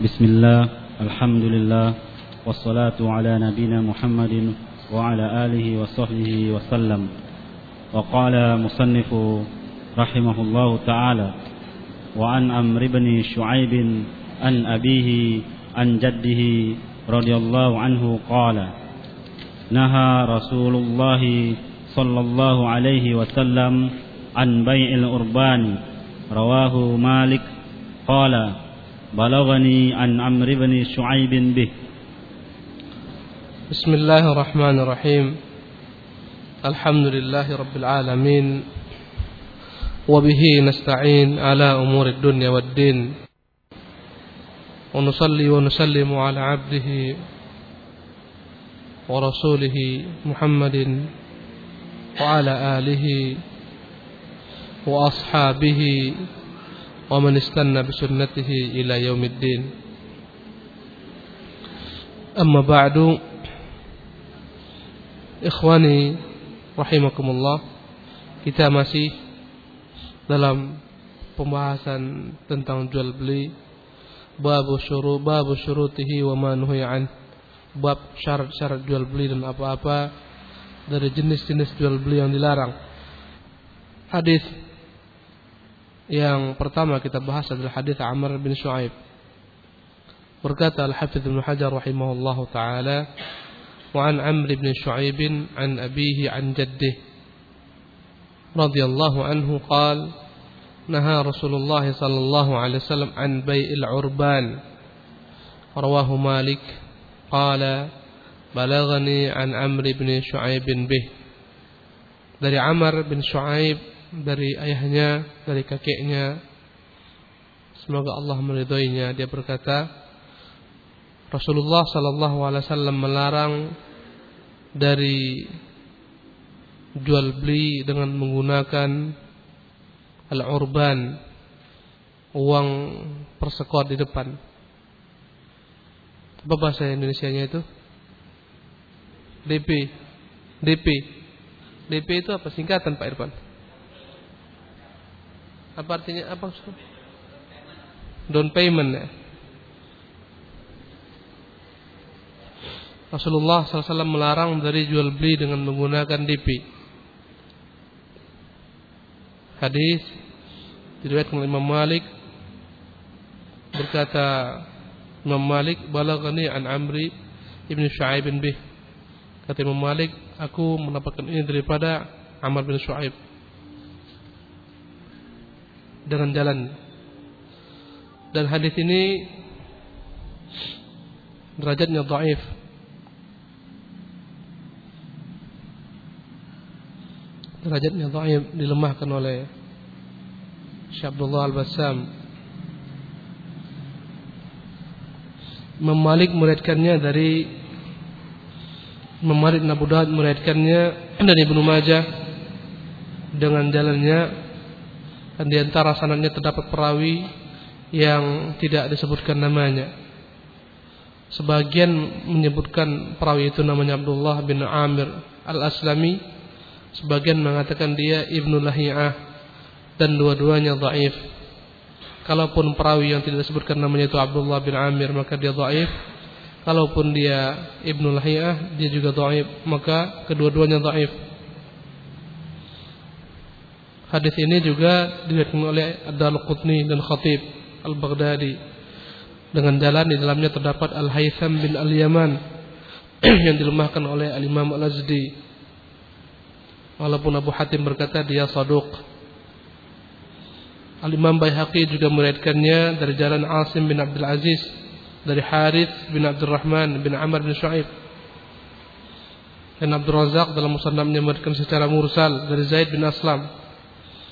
بسم الله الحمد لله والصلاة على نبينا محمد وعلى آله وصحبه وسلم. وقال مصنف رحمه الله تعالى وعن أمر بن شعيب عن أبيه عن جده رضي الله عنه قال نهى رسول الله صلى الله عليه وسلم عن بيع الأربان رواه مالك قال بلغني عن عمرو بن شعيب به. بسم الله الرحمن الرحيم. الحمد لله رب العالمين. وبه نستعين على أمور الدنيا والدين. ونصلي ونسلم على عبده ورسوله محمد وعلى آله وأصحابه ومن استنى بسنته إلى يوم الدين أما بعد إخواني rahimakumullah kita masih dalam pembahasan tentang jual beli bab syuru bab syurutihi wa ma an bab syarat-syarat jual beli dan apa-apa dari jenis-jenis jual beli yang dilarang hadis yang pertama kita bahas adalah hadis Amr bin Shu'aib. Berkata Al-Hafidz Ibnu Hajar rahimahullahu taala, "Wa an Amr bin Shu'aib an abihi an jaddih radhiyallahu anhu qala naha Rasulullah sallallahu alaihi wasallam an bai'il urban." Rawahu Malik qala balaghani an Amr bin Shu'aib bih. Dari Amr bin Shu'aib dari ayahnya, dari kakeknya. Semoga Allah meridhoinya. Dia berkata, Rasulullah sallallahu alaihi wasallam melarang dari jual beli dengan menggunakan al-urban, uang persekot di depan. Apa bahasa Indonesia-nya itu? DP. DP. DP itu apa singkatan Pak Irfan? Apa artinya apa? Down payment ya. Rasulullah SAW melarang dari jual beli dengan menggunakan DP. Hadis diriwayatkan oleh Imam Malik berkata Imam Malik balagani an Amri ibn Shu'aib bin Bih. Kata Imam Malik, aku mendapatkan ini daripada Amr bin Shu'aib dengan jalan. Dan hadis ini derajatnya dhaif. Derajatnya dhaif dilemahkan oleh Syekh Abdullah Al-Bassam. Memalik meriwayatkannya dari Memalik Abu Dawud meriwayatkannya dari Ibnu Majah dengan jalannya dan di antara sanadnya terdapat perawi yang tidak disebutkan namanya. Sebagian menyebutkan perawi itu namanya Abdullah bin Amir Al-Aslami, sebagian mengatakan dia Ibnu Lahiyah dan dua-duanya dhaif. Kalaupun perawi yang tidak disebutkan namanya itu Abdullah bin Amir maka dia dhaif. Kalaupun dia Ibnu Lahiyah dia juga dhaif, maka kedua-duanya dhaif. Hadis ini juga diriwayatkan oleh Ad-Darqutni dan Khatib Al-Baghdadi dengan jalan di dalamnya terdapat Al-Haytham bin Al-Yaman yang dilemahkan oleh Al-Imam Al-Azdi. Walaupun Abu Hatim berkata dia saduq. Al-Imam Baihaqi juga meriwayatkannya dari jalan Asim bin Abdul Aziz dari Harith bin Abdurrahman bin Amr bin Shu'aib. Dan Abdul Razak dalam musannafnya meriwayatkan secara mursal dari Zaid bin Aslam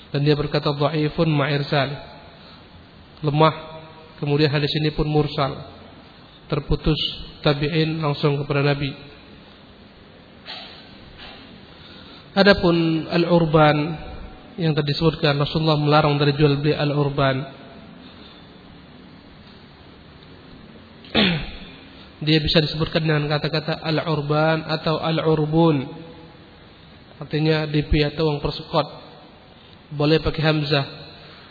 dan dia berkata dhaifun ma'irsal lemah. Kemudian hadis ini pun mursal. Terputus tabi'in langsung kepada nabi. Adapun al-urban yang tadi disebutkan Rasulullah melarang dari jual beli al-urban. Dia bisa disebutkan dengan kata-kata al-urban atau al-urbun. Artinya DP atau uang persekot boleh pakai hamzah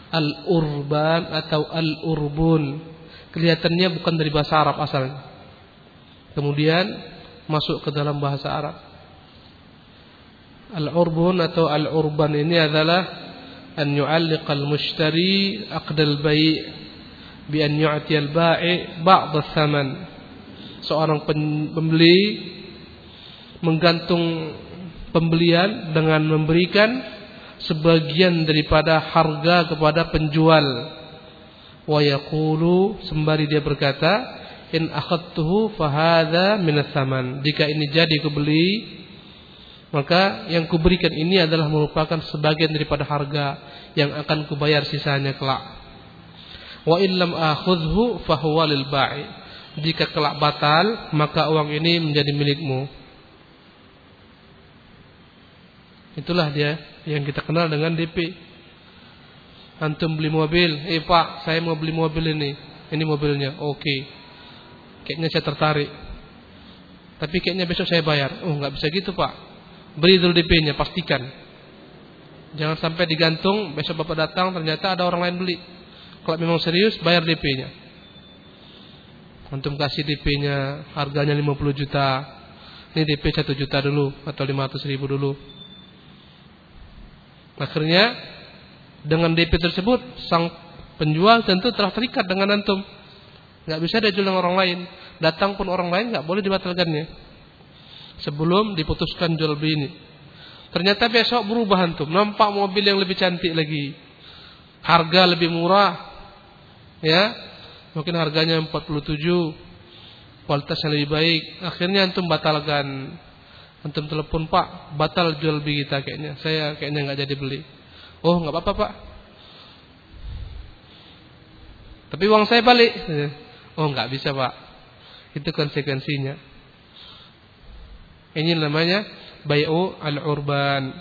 al-urban atau al-urbun kelihatannya bukan dari bahasa Arab asalnya. Kemudian masuk ke dalam bahasa Arab. Al-urbun atau al-urban ini adalah an yu'alliq al-mushtari aqd al-bai' bi an yu'ti al-bai' ba'd al-thaman. Seorang pembeli menggantung pembelian dengan memberikan sebagian daripada harga kepada penjual. Wa yaqulu sembari dia berkata, in akhadtuhu fahadha minas saman. Jika ini jadi kebeli, maka yang kuberikan ini adalah merupakan sebagian daripada harga yang akan kubayar sisanya kelak. Wa illam akhudhu fahuwa lil ba'i. Jika kelak batal, maka uang ini menjadi milikmu. Itulah dia yang kita kenal dengan DP. Antum beli mobil, eh Pak, saya mau beli mobil ini. Ini mobilnya, oke. Kayaknya saya tertarik. Tapi kayaknya besok saya bayar. Oh, nggak bisa gitu Pak. Beri dulu DP-nya, pastikan. Jangan sampai digantung, besok Bapak datang ternyata ada orang lain beli. Kalau memang serius, bayar DP-nya. Antum kasih DP-nya harganya 50 juta. Ini DP 1 juta dulu atau 500 ribu dulu. Akhirnya dengan DP tersebut sang penjual tentu telah terikat dengan antum. Nggak bisa dia jual dengan orang lain. Datang pun orang lain nggak boleh dibatalkannya. Sebelum diputuskan jual beli ini. Ternyata besok berubah antum. Nampak mobil yang lebih cantik lagi. Harga lebih murah. Ya. Mungkin harganya 47. Kualitasnya lebih baik. Akhirnya antum batalkan. Antum telepon Pak, batal jual beli kita kayaknya. Saya kayaknya nggak jadi beli. Oh nggak apa-apa Pak. Tapi uang saya balik. Oh nggak bisa Pak. Itu konsekuensinya. Ini namanya bayu al-urban.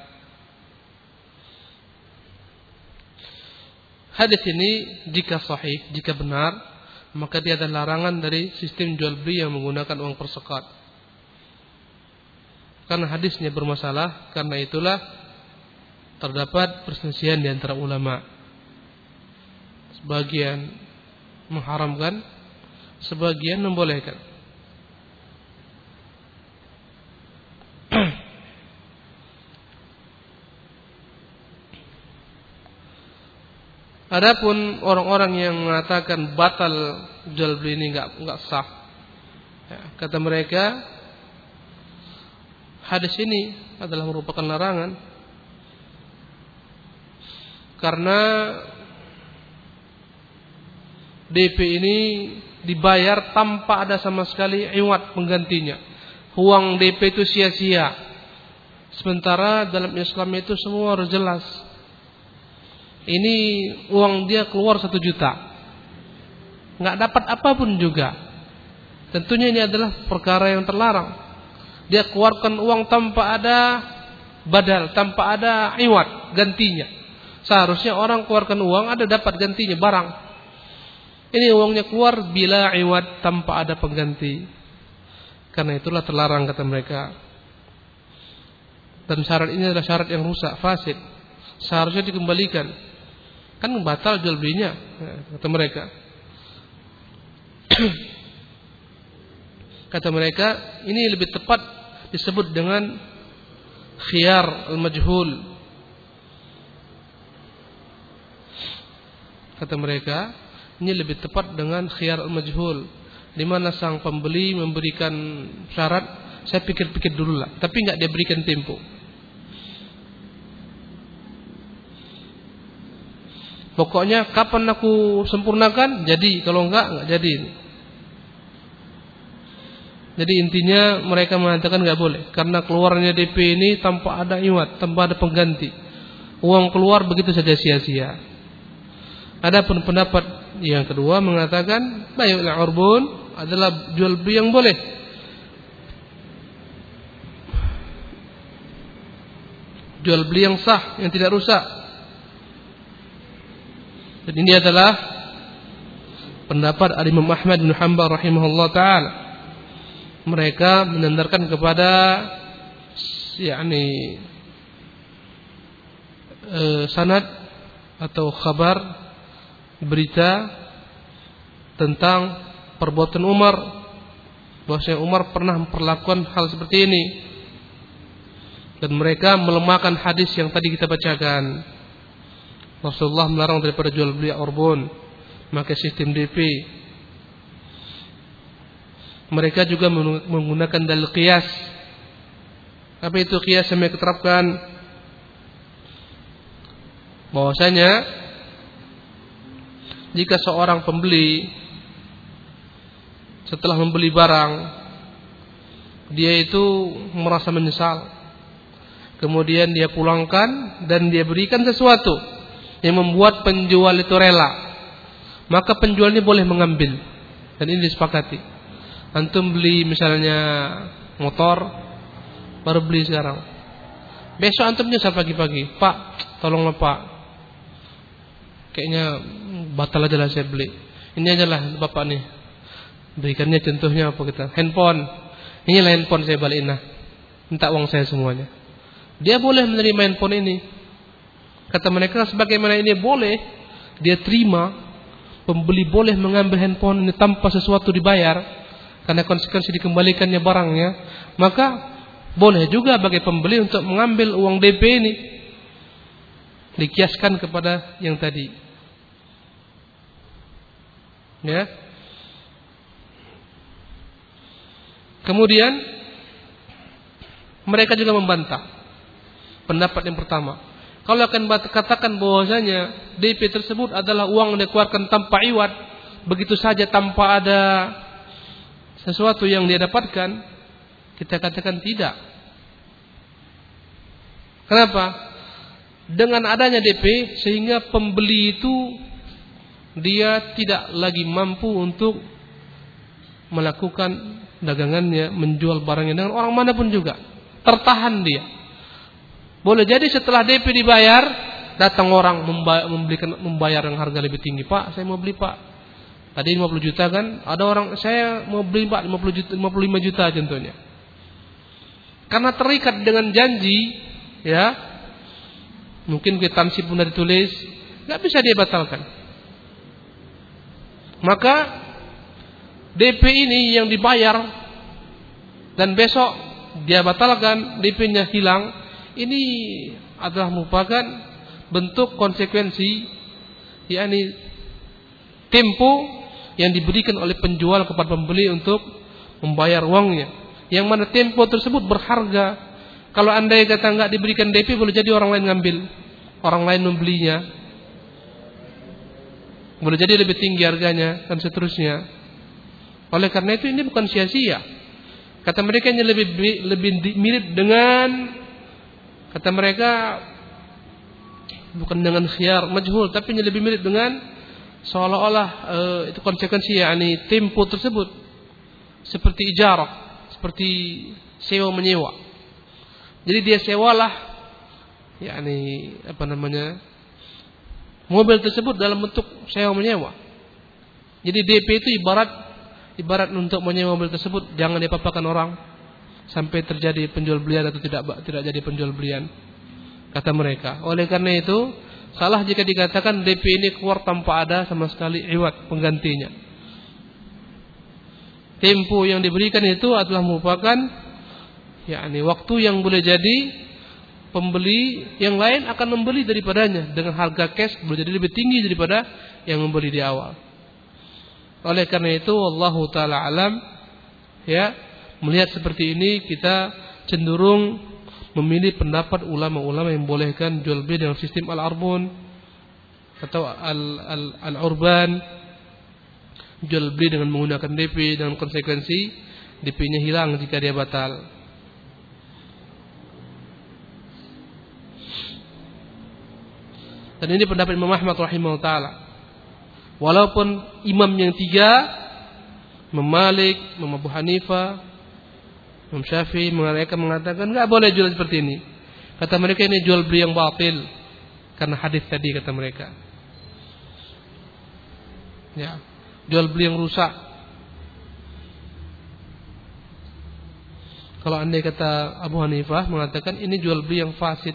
Hadis ini jika sahih, jika benar, maka dia ada larangan dari sistem jual beli yang menggunakan uang persekat karena hadisnya bermasalah, karena itulah terdapat perselisihan di antara ulama. Sebagian mengharamkan, sebagian membolehkan. Adapun orang-orang yang mengatakan batal jual beli ini enggak enggak sah. Ya, kata mereka hadis ini adalah merupakan larangan karena DP ini dibayar tanpa ada sama sekali iwat penggantinya. Uang DP itu sia-sia. Sementara dalam Islam itu semua harus jelas. Ini uang dia keluar satu juta. Nggak dapat apa pun juga. Tentunya ini adalah perkara yang terlarang dia keluarkan uang tanpa ada badal, tanpa ada iwat gantinya. Seharusnya orang keluarkan uang ada dapat gantinya barang. Ini uangnya keluar bila iwat tanpa ada pengganti. Karena itulah terlarang kata mereka. Dan syarat ini adalah syarat yang rusak, fasid. Seharusnya dikembalikan. Kan batal jual belinya, kata mereka. kata mereka, ini lebih tepat disebut dengan khiyar al-majhul. Kata mereka, ini lebih tepat dengan khiyar al-majhul. Di mana sang pembeli memberikan syarat, saya pikir-pikir dulu lah, tapi nggak dia berikan tempo. Pokoknya kapan aku sempurnakan, jadi kalau enggak enggak jadi. Jadi intinya mereka mengatakan nggak boleh karena keluarnya DP ini tanpa ada iwat, tanpa ada pengganti. Uang keluar begitu saja sia-sia. Adapun pendapat yang kedua mengatakan bayul urbun adalah jual beli yang boleh. Jual beli yang sah, yang tidak rusak. Dan ini adalah pendapat Imam Ahmad bin Hanbal rahimahullah taala mereka menyandarkan kepada yakni e, sanad atau kabar berita tentang perbuatan Umar bahwasanya Umar pernah memperlakukan hal seperti ini. Dan mereka melemahkan hadis yang tadi kita bacakan. Rasulullah melarang daripada jual beli orbon maka sistem DP mereka juga menggunakan dalil qiyas. Apa itu qiyas yang mereka terapkan? Bahwasanya jika seorang pembeli setelah membeli barang dia itu merasa menyesal. Kemudian dia pulangkan dan dia berikan sesuatu yang membuat penjual itu rela. Maka penjual ini boleh mengambil. Dan ini disepakati antum beli misalnya motor baru beli sekarang besok antum nyesal pagi-pagi pak tolonglah pak kayaknya batal aja lah saya beli ini aja lah bapak nih Berikannya contohnya apa kita? Handphone. Inilah handphone saya balikin nah. Minta uang saya semuanya. Dia boleh menerima handphone ini. Kata mereka sebagaimana ini boleh, dia terima. Pembeli boleh mengambil handphone ini tanpa sesuatu dibayar. Karena konsekuensi dikembalikannya barangnya. Maka boleh juga bagi pembeli untuk mengambil uang DP ini. Dikiaskan kepada yang tadi. Ya, Kemudian mereka juga membantah pendapat yang pertama. Kalau akan katakan bahwasanya DP tersebut adalah uang yang dikeluarkan tanpa iwat, begitu saja tanpa ada sesuatu yang dia dapatkan, kita katakan tidak. Kenapa? Dengan adanya DP sehingga pembeli itu dia tidak lagi mampu untuk melakukan dagangannya, menjual barangnya dengan orang mana pun juga. Tertahan dia. Boleh jadi setelah DP dibayar, datang orang membelikan membayar yang harga lebih tinggi. Pak, saya mau beli Pak. Tadi 50 juta kan? Ada orang saya mau beli Pak 50 juta, 55 juta contohnya. Karena terikat dengan janji, ya. Mungkin kwitansi pun sudah ditulis, nggak bisa dia batalkan. Maka DP ini yang dibayar dan besok dia batalkan DP-nya hilang, ini adalah merupakan bentuk konsekuensi yakni tempo yang diberikan oleh penjual kepada pembeli untuk membayar uangnya. Yang mana tempo tersebut berharga. Kalau anda kata nggak diberikan DP boleh jadi orang lain ngambil, orang lain membelinya. Boleh jadi lebih tinggi harganya dan seterusnya. Oleh karena itu ini bukan sia-sia. Kata mereka ini lebih lebih mirip dengan kata mereka bukan dengan khiar majhul tapi ini lebih mirip dengan seolah-olah uh, itu konsekuensi yakni tempo tersebut seperti ijarah, seperti sewa menyewa. Jadi dia sewalah yakni apa namanya? mobil tersebut dalam bentuk sewa menyewa. Jadi DP itu ibarat ibarat untuk menyewa mobil tersebut jangan dipapakan orang sampai terjadi penjual belian atau tidak tidak jadi penjual belian kata mereka oleh karena itu salah jika dikatakan DP ini keluar tanpa ada sama sekali iwat penggantinya. Tempo yang diberikan itu adalah merupakan yakni waktu yang boleh jadi pembeli yang lain akan membeli daripadanya dengan harga cash boleh jadi lebih tinggi daripada yang membeli di awal. Oleh karena itu Allah taala alam ya melihat seperti ini kita cenderung memilih pendapat ulama-ulama yang bolehkan jual beli dengan sistem al-arbun atau al-urban jual beli dengan menggunakan DP dengan konsekuensi DP-nya hilang jika dia batal. Dan ini pendapat Imam Ahmad rahimahullah taala. Walaupun imam yang tiga Imam Malik, Imam Abu Hanifah, Imam Syafi'i mereka mengatakan nggak boleh jual seperti ini. Kata mereka ini jual beli yang batil karena hadis tadi kata mereka. Ya, jual beli yang rusak. Kalau anda kata Abu Hanifah mengatakan ini jual beli yang fasid.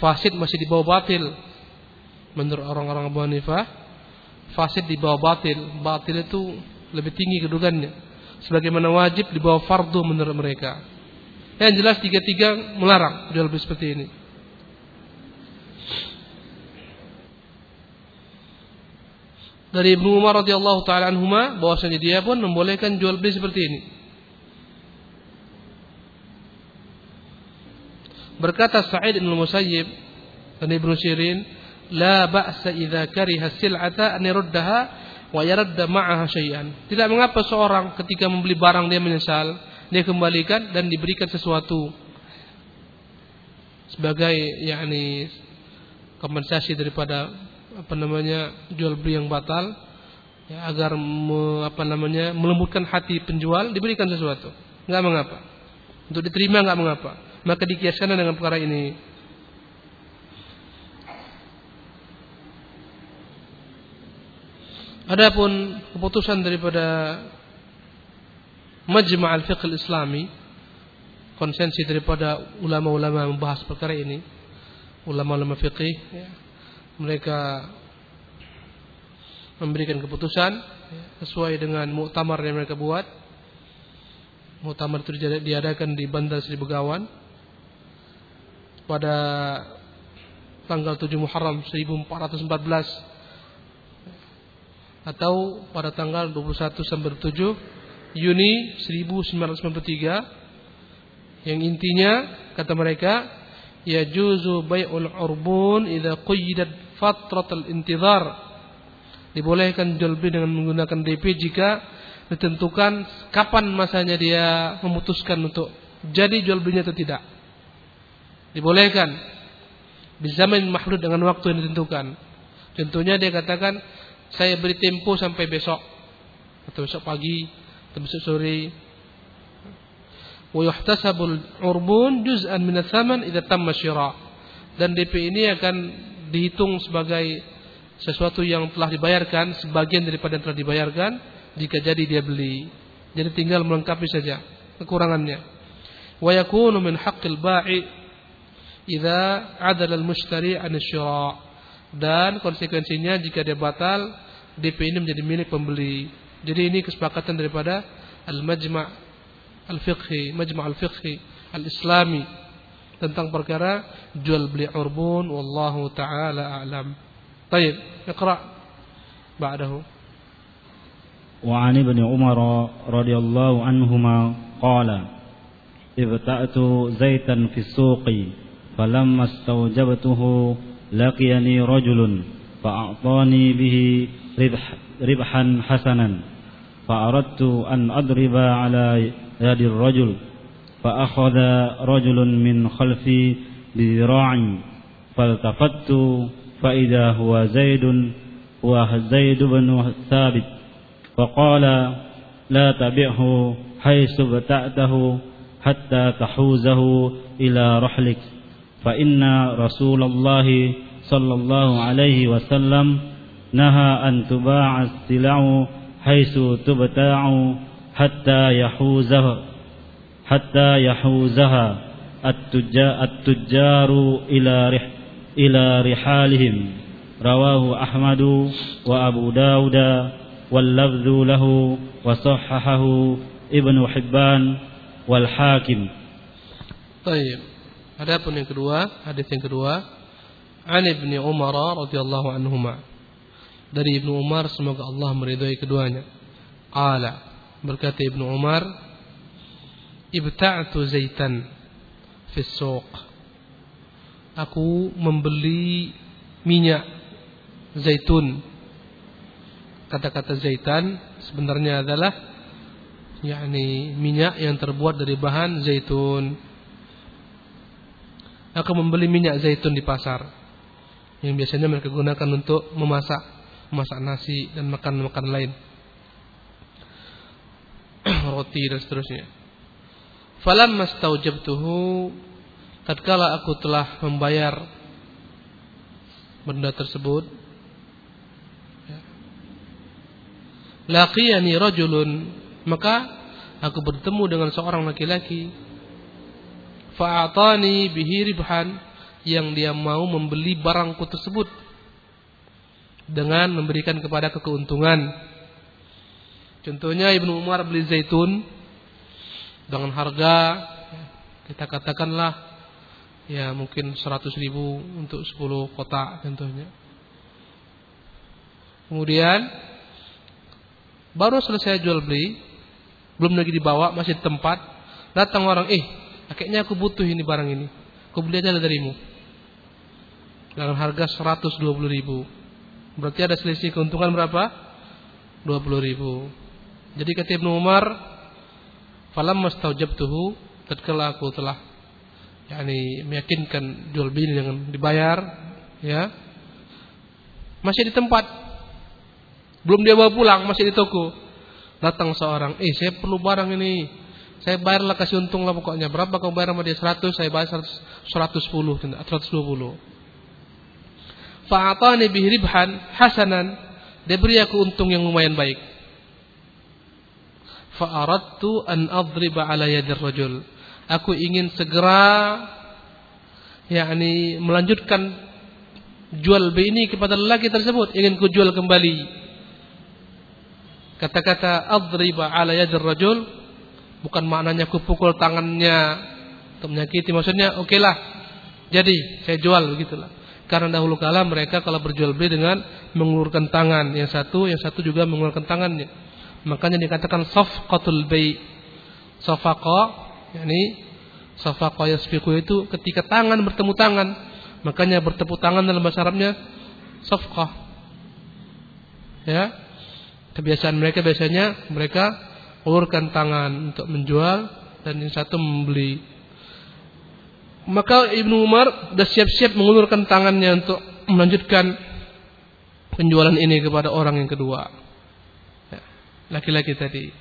Fasid masih di bawah batil menurut orang-orang Abu Hanifah fasid di bawah batil. Batil itu lebih tinggi kedudukannya. Sebagaimana wajib di bawah fardu menurut mereka. Yang jelas tiga-tiga melarang jual beli seperti ini. Dari Ibnu Umar radhiyallahu taala anhuma bahwasanya dia pun membolehkan jual beli seperti ini. Berkata Sa'id bin Musayyib dan Ibnu Sirin, "La ba'sa idza kariha sil'ata an yurdaha wa ma'aha syai'an." Tidak mengapa seorang ketika membeli barang dia menyesal, dia kembalikan dan diberikan sesuatu sebagai yakni kompensasi daripada apa namanya jual beli yang batal ya, agar me, apa namanya melembutkan hati penjual diberikan sesuatu nggak mengapa untuk diterima nggak mengapa maka dikiaskan dengan perkara ini. Adapun keputusan daripada Majma' al-Fiqh al-Islami konsensi daripada ulama-ulama membahas perkara ini ulama-ulama fikih ya, mereka memberikan keputusan ya, sesuai dengan muktamar yang mereka buat. Muktamar itu diadakan di Bandar Sri Begawan pada tanggal 7 Muharram 1414 atau pada tanggal 21 sampai 7 Juni 1993 yang intinya kata mereka ya juzu bai'ul urbun idza qayyidat fatratul intizar. Dibolehkan jual beli dengan menggunakan DP jika ditentukan kapan masanya dia memutuskan untuk jadi jual belinya atau tidak. Dibolehkan. Di zaman makhluk dengan waktu yang ditentukan. Contohnya dia katakan saya beri tempo sampai besok atau besok pagi atau besok sore. Wa yuhtasabul urbun juz'an min ats-tsaman idza tamma syira. Dan DP ini akan dihitung sebagai sesuatu yang telah dibayarkan, sebagian daripada yang telah dibayarkan jika jadi dia beli. Jadi tinggal melengkapi saja kekurangannya. Wa yakunu min haqqil ba'i idza adala al-mushtari an syira dan konsekuensinya jika dia batal DP ini menjadi milik pembeli. Jadi ini kesepakatan daripada al-majma' al-fiqhi, majma' al-fiqhi al-islami tentang perkara jual beli urbun wallahu taala a'lam. Baik, اقرا بعده. وعن ابن عمر رضي الله عنهما قال ابتأت زيتا في السوق فلما استوجبته لقيني رجل فأعطاني به ربح ربحا حسنا فأردت أن أضرب على يد الرجل فأخذ رجل من خلفي بذراعي فالتفت فإذا هو زيد هو زيد بن ثابت فقال لا تبعه حيث ابتعته حتى تحوزه إلى رحلك. فإن رسول الله صلى الله عليه وسلم نهى أن تباع السلع حيث تبتاع حتى يحوزها حتى يحوزها التجار إلى رح إلى رحالهم. رواه أحمد وأبو داود واللفظ له وصححه ابن حبان والحاكم. طيب. Adapun yang kedua, hadis yang kedua, An Ibnu Umar radhiyallahu anhuma. Dari Ibnu Umar semoga Allah meridhai keduanya. Qala berkata Ibnu Umar, "Ibta'tu zaitan fi suq." Aku membeli minyak zaitun. Kata-kata zaitan sebenarnya adalah yakni minyak yang terbuat dari bahan zaitun akan membeli minyak zaitun di pasar. Yang biasanya mereka gunakan untuk memasak memasak nasi dan makan makan lain. Roti dan seterusnya. Falam mastaujabtuhu tatkala aku telah membayar benda tersebut ya, laqiyani rajulun maka aku bertemu dengan seorang laki-laki fa'atani bihi ribhan yang dia mau membeli barangku tersebut dengan memberikan kepada keuntungan. Contohnya Ibnu Umar beli zaitun dengan harga kita katakanlah ya mungkin 100 ribu untuk 10 kotak contohnya. Kemudian baru selesai jual beli, belum lagi dibawa masih di tempat, datang orang, eh, akhirnya aku butuh ini barang ini, aku beli aja darimu dengan harga 120 ribu. Berarti ada selisih keuntungan berapa? 20 ribu. Jadi kata Ibnu Umar, falam mastaujabtuhu tatkala aku telah yakni meyakinkan jual beli dengan dibayar ya masih di tempat belum dia bawa pulang masih di toko datang seorang eh saya perlu barang ini saya bayarlah kasih untung lah pokoknya. Berapa kau bayar sama dia? 100 saya bayar 100, 110 120 fa'atani bihi ribhan hasanan. Dia beri aku untung yang lumayan baik. Fa'aradtu an adriba ala yadir rajul. Aku ingin segera yakni melanjutkan jual beli ini kepada lelaki tersebut. Ingin ku jual kembali. Kata-kata adriba ala yadir rajul bukan maknanya ku pukul tangannya untuk menyakiti maksudnya oke lah jadi saya jual begitulah karena dahulu kala mereka kalau berjual beli dengan mengulurkan tangan, yang satu, yang satu juga mengulurkan tangannya. Makanya dikatakan safqatul bay. Safaqa, yakni safaqa yasfiqu itu ketika tangan bertemu tangan. Makanya bertepuk tangan dalam bahasa Arabnya safqah. Ya. Kebiasaan mereka biasanya mereka ulurkan tangan untuk menjual dan yang satu membeli. Maka Ibnu Umar sudah siap-siap mengulurkan tangannya untuk melanjutkan penjualan ini kepada orang yang kedua. Ya, laki-laki tadi.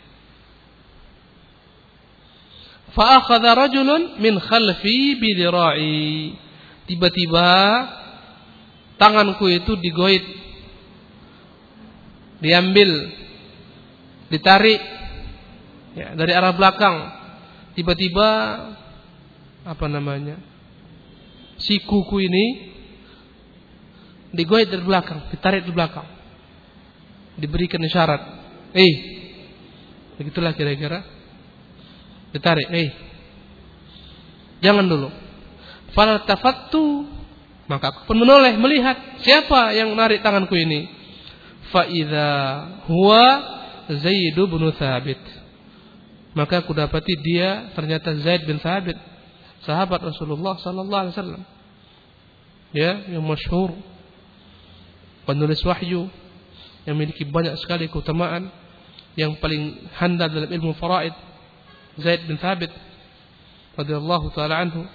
Fa'akhadha rajulun min khalfi bidira'i. Tiba-tiba tanganku itu digoit. Diambil. Ditarik. Ya, dari arah belakang. Tiba-tiba apa namanya si kuku ini digoyet dari belakang, ditarik di belakang, diberikan isyarat, eh, begitulah kira-kira, ditarik, eh, jangan dulu. Faltafattu maka aku pun menoleh melihat siapa yang menarik tanganku ini. Faida huwa Zaid bin Thabit. Maka aku dapati dia ternyata Zaid bin Thabit sahabat Rasulullah sallallahu alaihi wasallam. Ya, yang masyhur penulis wahyu yang memiliki banyak sekali keutamaan yang paling handal dalam ilmu faraid Zaid bin Thabit radhiyallahu taala anhu.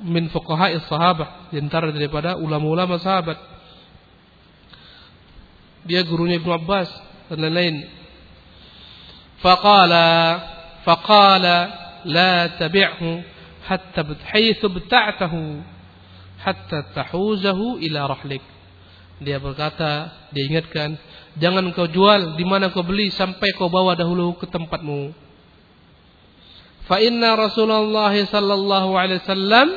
Min fuqaha'i sahabah di antara daripada ulama-ulama sahabat. Dia gurunya Ibnu Abbas dan lain-lain faqala faqala لا تبعه حتى حيث ابتعته حتى تحوزه ila rahlik dia berkata dia ingatkan jangan kau jual di mana kau beli sampai kau bawa dahulu ke tempatmu fa inna Rasulullah sallallahu alaihi wasallam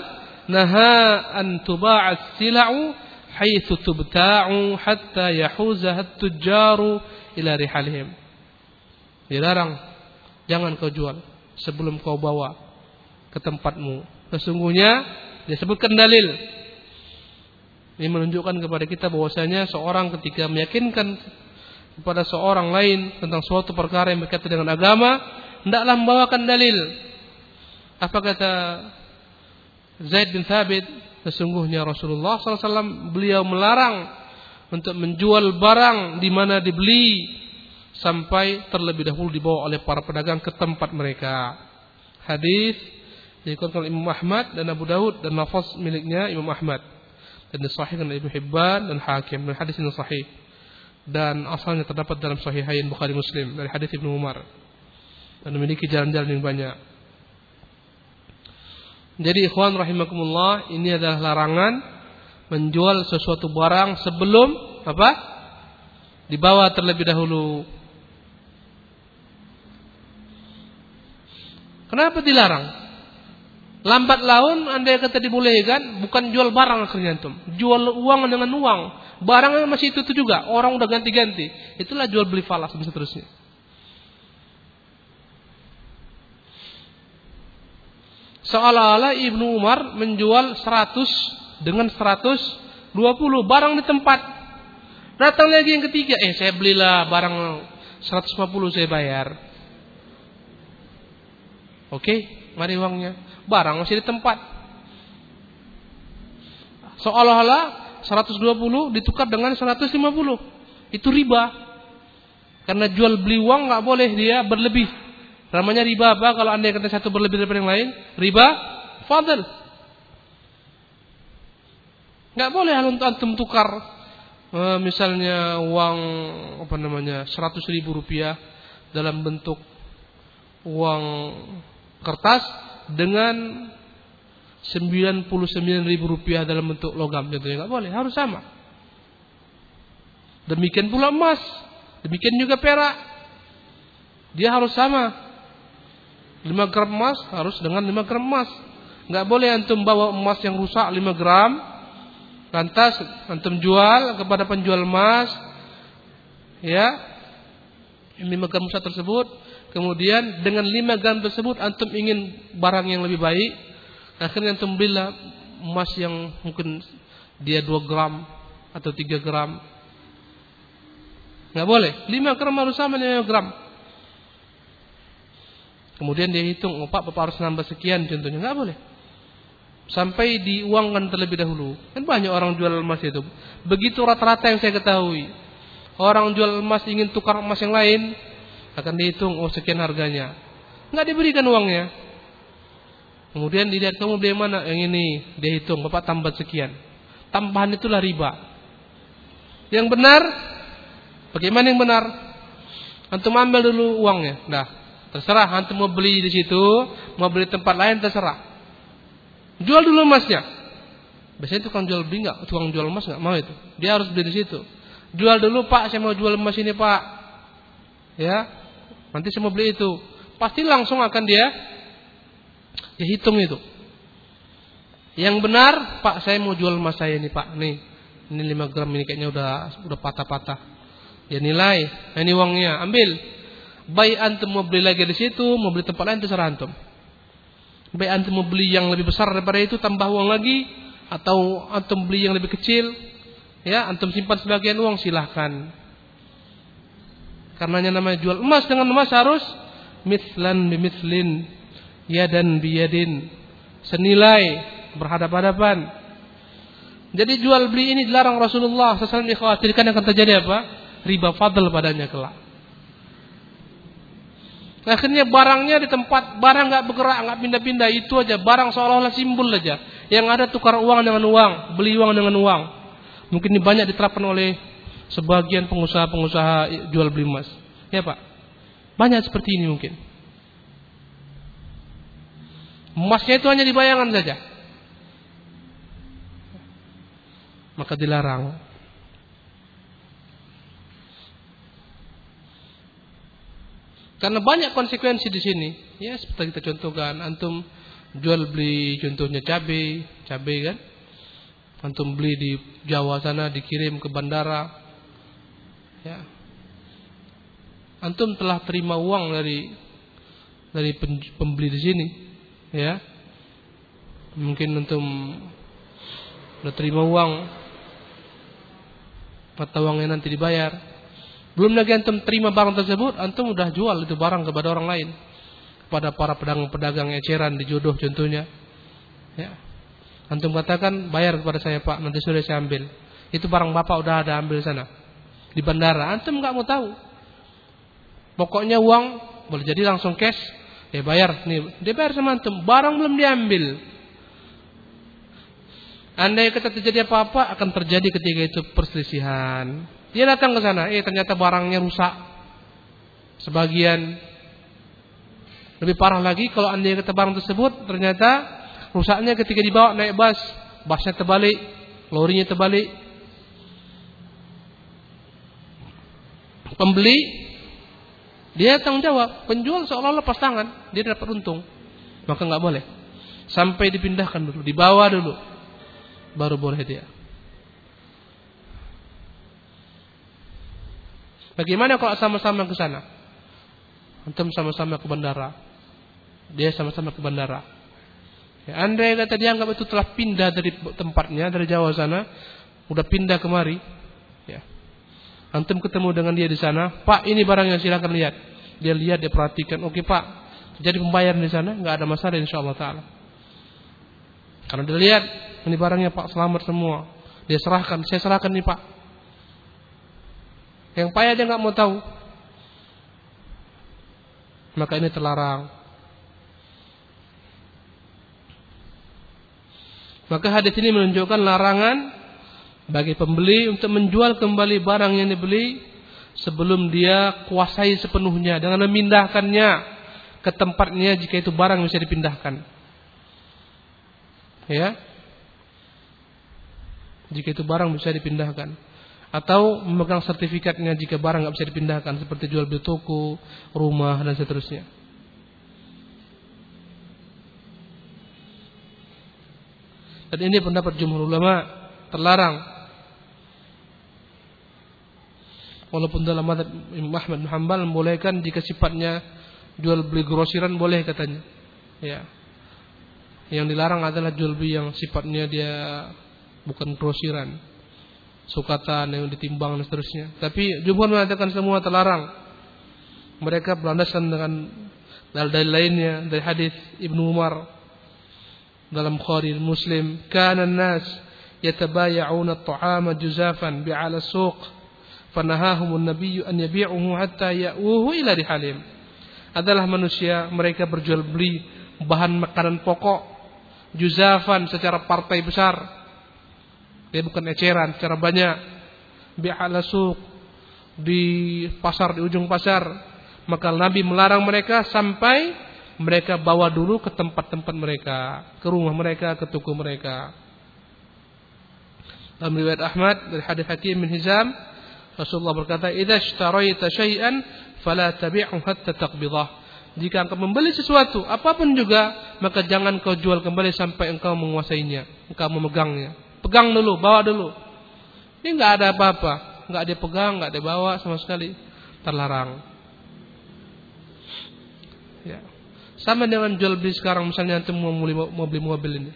naha an tuba'a sila'u haitsu tubta'u hatta yahuzaha at-tujjaru ila rihalihim dilarang jangan kau jual sebelum kau bawa ke tempatmu. Sesungguhnya disebutkan dalil. Ini menunjukkan kepada kita bahwasanya seorang ketika meyakinkan kepada seorang lain tentang suatu perkara yang berkaitan dengan agama, hendaklah membawakan dalil. Apa kata Zaid bin Thabit? Sesungguhnya Rasulullah SAW beliau melarang untuk menjual barang di mana dibeli sampai terlebih dahulu dibawa oleh para pedagang ke tempat mereka. Hadis dikeluarkan oleh Imam Ahmad dan Abu Daud dan nafas miliknya Imam Ahmad dan disahihkan oleh Ibnu Hibban dan Hakim dan hadis ini sahih dan asalnya terdapat dalam Sahihain Bukhari Muslim dari hadis Ibnu Umar dan memiliki jalan-jalan yang banyak. Jadi ikhwan rahimakumullah ini adalah larangan menjual sesuatu barang sebelum apa? Dibawa terlebih dahulu Kenapa dilarang? Lambat laun anda kata dibolehkan, bukan jual barang akhirnya antum. Jual uang dengan uang. Barangnya masih itu, itu juga. Orang udah ganti-ganti. Itulah jual beli falas dan seterusnya. Seolah-olah Ibnu Umar menjual 100 dengan 120 barang di tempat. Datang lagi yang ketiga, eh saya belilah barang 150 saya bayar. Oke, mari uangnya. Barang masih di tempat. Seolah-olah 120 ditukar dengan 150. Itu riba. Karena jual beli uang nggak boleh dia berlebih. Namanya riba apa? Kalau anda kata satu berlebih daripada yang lain, riba fadl. Nggak boleh untuk antum tukar eh, misalnya uang apa namanya 100 ribu rupiah dalam bentuk uang kertas dengan 99 ribu rupiah dalam bentuk logam contohnya. Nggak boleh harus sama. Demikian pula emas demikian juga perak. Dia harus sama. 5 gram emas harus dengan 5 gram emas. Nggak boleh antum bawa emas yang rusak 5 gram lantas antum jual kepada penjual emas ya. 5 gram emas tersebut Kemudian dengan 5 gram tersebut antum ingin barang yang lebih baik. Akhirnya antum belilah emas yang mungkin dia 2 gram atau 3 gram. Nggak boleh. 5 gram harus sama 5 gram. Kemudian dia hitung, oh pak, bapak harus nambah sekian contohnya. Nggak boleh. Sampai diuangkan terlebih dahulu. Kan banyak orang jual emas itu. Begitu rata-rata yang saya ketahui. Orang jual emas ingin tukar emas yang lain, akan dihitung oh sekian harganya. Nggak diberikan uangnya. Kemudian dilihat kamu beli mana? Yang ini. Dia hitung bapak tambah sekian. Tambahan itulah riba. Yang benar bagaimana yang benar? Antum ambil dulu uangnya. Dah terserah antum mau beli di situ mau beli tempat lain terserah. Jual dulu emasnya. Biasanya tukang jual beli nggak? Tukang jual emas nggak mau itu. Dia harus beli di situ. Jual dulu pak saya mau jual emas ini pak. Ya Nanti saya mau beli itu. Pasti langsung akan dia dia hitung itu. Yang benar, Pak, saya mau jual emas saya ini, Pak. Nih, ini 5 gram ini kayaknya udah udah patah-patah. Ya nilai, nah, ini uangnya, ambil. Baik antum mau beli lagi di situ, mau beli tempat lain terserah antum. Baik antum mau beli yang lebih besar daripada itu, tambah uang lagi, atau antum beli yang lebih kecil, ya antum simpan sebagian uang silahkan. Karenanya namanya jual emas dengan emas harus mislan bimislin, yadan biyadin, senilai berhadapan-hadapan. Jadi jual beli ini dilarang Rasulullah SAW dikhawatirkan akan terjadi apa? Riba fadl padanya kelak. Akhirnya barangnya di tempat barang nggak bergerak, nggak pindah-pindah itu aja. Barang seolah-olah simbol aja. Yang ada tukar uang dengan uang, beli uang dengan uang. Mungkin ini banyak diterapkan oleh sebagian pengusaha-pengusaha jual beli emas. Ya Pak. Banyak seperti ini mungkin. Emasnya itu hanya dibayangkan saja. Maka dilarang. Karena banyak konsekuensi di sini. Ya, seperti kita contohkan, antum jual beli contohnya cabai, cabai kan? Antum beli di Jawa sana dikirim ke bandara, ya. Antum telah terima uang dari dari pembeli di sini ya. Mungkin antum sudah terima uang mata uangnya nanti dibayar. Belum lagi antum terima barang tersebut antum sudah jual itu barang kepada orang lain. Kepada para pedagang-pedagang eceran di jodoh contohnya ya. Antum katakan bayar kepada saya pak nanti sore saya ambil. Itu barang bapak udah ada ambil sana di bandara. Antum nggak mau tahu. Pokoknya uang boleh jadi langsung cash. Dia bayar nih, dia bayar sama antum. Barang belum diambil. Andai kata terjadi apa-apa akan terjadi ketika itu perselisihan. Dia datang ke sana, eh ternyata barangnya rusak. Sebagian lebih parah lagi kalau andai kata barang tersebut ternyata rusaknya ketika dibawa naik bus, busnya terbalik, lorinya terbalik, Pembeli dia tanggung jawab, penjual seolah-olah pas tangan, dia dapat untung. Maka nggak boleh. Sampai dipindahkan dulu, dibawa dulu. Baru boleh dia. Bagaimana kalau sama-sama ke sana? Antum sama-sama ke bandara. Dia sama-sama ke bandara. Ya, andai kata dia anggap itu telah pindah dari tempatnya dari Jawa sana, udah pindah kemari. Antum ketemu dengan dia di sana, Pak ini barangnya silakan lihat. Dia lihat, dia perhatikan, oke Pak, jadi pembayaran di sana nggak ada masalah insya Allah Taala. Karena dia lihat ini barangnya Pak selamat semua, dia serahkan, saya serahkan nih Pak. Yang payah dia nggak mau tahu, maka ini terlarang. Maka hadis ini menunjukkan larangan bagi pembeli untuk menjual kembali barang yang dibeli sebelum dia kuasai sepenuhnya dengan memindahkannya ke tempatnya jika itu barang bisa dipindahkan. Ya. Jika itu barang bisa dipindahkan atau memegang sertifikatnya jika barang nggak bisa dipindahkan seperti jual beli toko, rumah dan seterusnya. Dan ini pendapat jumhur ulama terlarang. Walaupun dalam madhab Imam Ahmad bin Hanbal membolehkan jika sifatnya jual beli grosiran boleh katanya. Ya. Yang dilarang adalah jual beli yang sifatnya dia bukan grosiran. Sukatan yang ditimbang dan seterusnya. Tapi jumhur mengatakan semua terlarang. Mereka berlandaskan dengan dalil lainnya dari hadis Ibnu Umar dalam Bukhari Muslim kana nas yatabaya'una at-ta'ama juzafan bi'ala suq fanahahum an-nabiy an yabi'uhu hatta ya'uhu ila adalah manusia mereka berjual beli bahan makanan pokok juzafan secara partai besar. Dia bukan eceran secara banyak. Bi'ala suq di pasar di ujung pasar. Maka Nabi melarang mereka sampai mereka bawa dulu ke tempat-tempat mereka, ke rumah mereka, ke toko mereka. Dalam riwayat Ahmad dari hadis Hakim bin Hizam, Rasulullah berkata, "Idza ishtaraita syai'an fala tabi'hu hatta taqbidah." Jika engkau membeli sesuatu, apa pun juga, maka jangan kau jual kembali sampai engkau menguasainya, engkau memegangnya. Pegang dulu, bawa dulu. Ini enggak ada apa-apa, enggak ada pegang, enggak ada bawa sama sekali, terlarang. Ya. Sama dengan jual beli sekarang misalnya antum mau beli, mau beli mobil ini.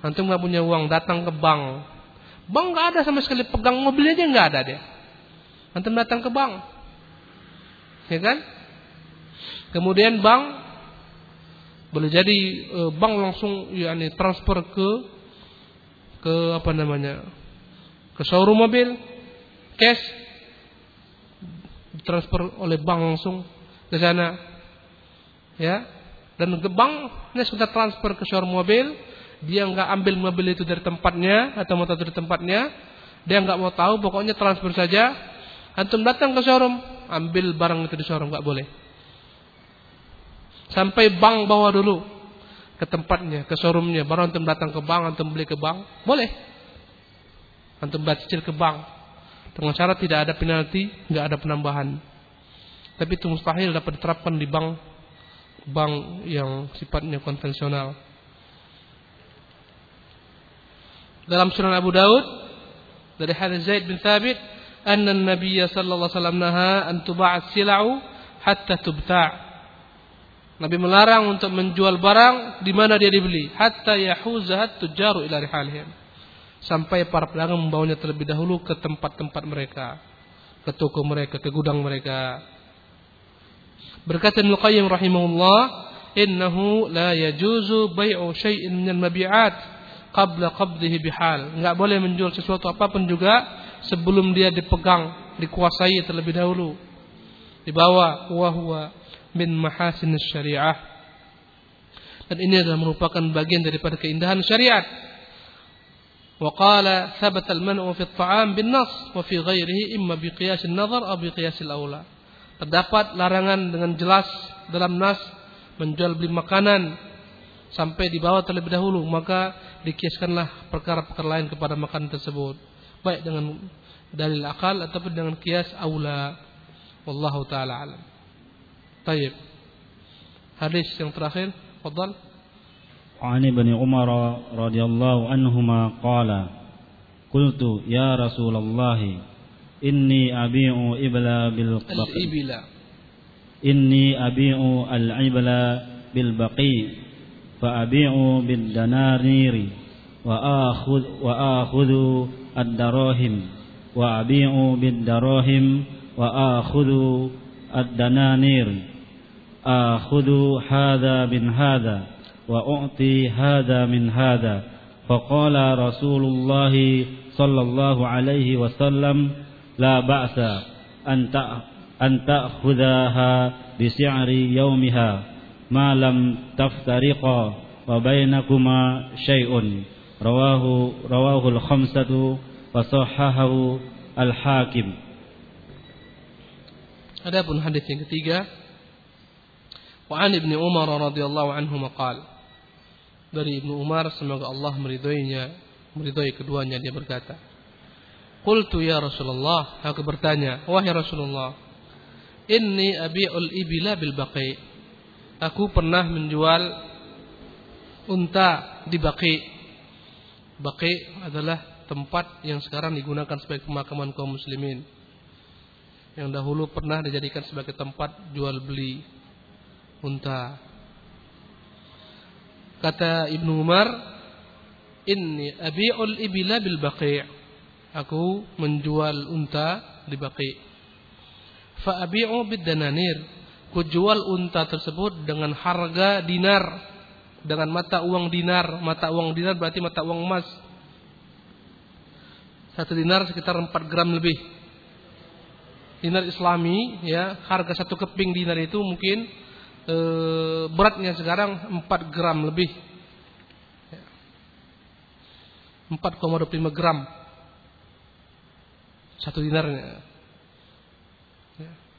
Antum nggak punya uang datang ke bank. Bank nggak ada sama sekali pegang mobilnya aja nggak ada dia. Antum datang ke bank. Ya kan? Kemudian bank boleh jadi eh, bank langsung ya ini transfer ke ke apa namanya? ke showroom mobil cash transfer oleh bank langsung ke sana ya dan bank ini sudah transfer ke showroom mobil dia nggak ambil mobil itu dari tempatnya atau motor dari tempatnya. Dia nggak mau tahu pokoknya transfer saja. Antum datang ke showroom ambil barang itu di showroom nggak boleh. Sampai bank bawa dulu ke tempatnya ke showroomnya. Baru antum datang ke bank antum beli ke bank boleh. Antum cicil ke bank. Dengan syarat tidak ada penalti nggak ada penambahan. Tapi itu mustahil dapat diterapkan di bank bank yang sifatnya konvensional. Dalam Sunan Abu Daud dari hadis Zaid bin Thabit, anna Nabi sallallahu alaihi wasallam naha an tuba'at sila'u hatta tubta'. Nabi melarang untuk menjual barang di mana dia dibeli hatta yahuzahat tujaru ila rihalihim. Sampai para pedagang membawanya terlebih dahulu ke tempat-tempat mereka, ke toko mereka, ke gudang mereka. Berkata Ibnu Qayyim rahimahullah, "Innahu la yajuzu bai'u syai'in minal mabi'at qabla qabdihi bihal." Enggak boleh menjual sesuatu apapun juga sebelum dia dipegang, dikuasai terlebih dahulu. Dibawa wa huwa min mahasin syariah. Dan ini adalah merupakan bagian daripada keindahan syariat. وقال ثبت المنع في الطعام بالنص وفي غيره إما بقياس النظر أو بقياس الأولى terdapat larangan dengan jelas dalam nas menjual beli makanan sampai dibawa terlebih dahulu maka dikiaskanlah perkara-perkara lain kepada makanan tersebut baik dengan dalil akal ataupun dengan kias aula wallahu taala alam. Baik. Hadis yang terakhir, fadal. عن ابن عمر رضي الله عنهما قال قلت يا رسول الله إني أبيع إبلا بالبقي الإبل إني أبيع العبل بالبقي فأبيع بالدنانير وآخذ, وآخذ الدراهم. وأبيع بالدراهم وآخذ الدنانير. آخذ هذا من هذا وأعطي هذا من هذا. فقال رسول الله صلى الله عليه وسلم لا بأس أن تأخذها بسعر يومها. malam taftariqa wa bainakuma syai'un rawahu rawahul khamsatu wa sahahahu al hakim Adapun hadis yang ketiga wa an ibni Umar radhiyallahu anhu maqal dari Ibnu Umar semoga Allah meridhoinya meridhoi keduanya dia berkata. Qultu ya Rasulullah aku bertanya wahai Rasulullah inni abi'ul ibila bil baqi. Aku pernah menjual unta di Baqi Baqi adalah tempat yang sekarang digunakan sebagai pemakaman kaum muslimin yang dahulu pernah dijadikan sebagai tempat jual beli unta. Kata Ibnu Umar, "Inni abi'ul ibila bil baqi'." Aku menjual unta di Baqi'. Fa abi'u bid dananir. Ku jual unta tersebut dengan harga dinar, dengan mata uang dinar. Mata uang dinar berarti mata uang emas. Satu dinar sekitar 4 gram lebih dinar islami ya harga satu keping dinar itu mungkin e, beratnya sekarang 4 gram lebih 4,25 gram satu dinarnya ya.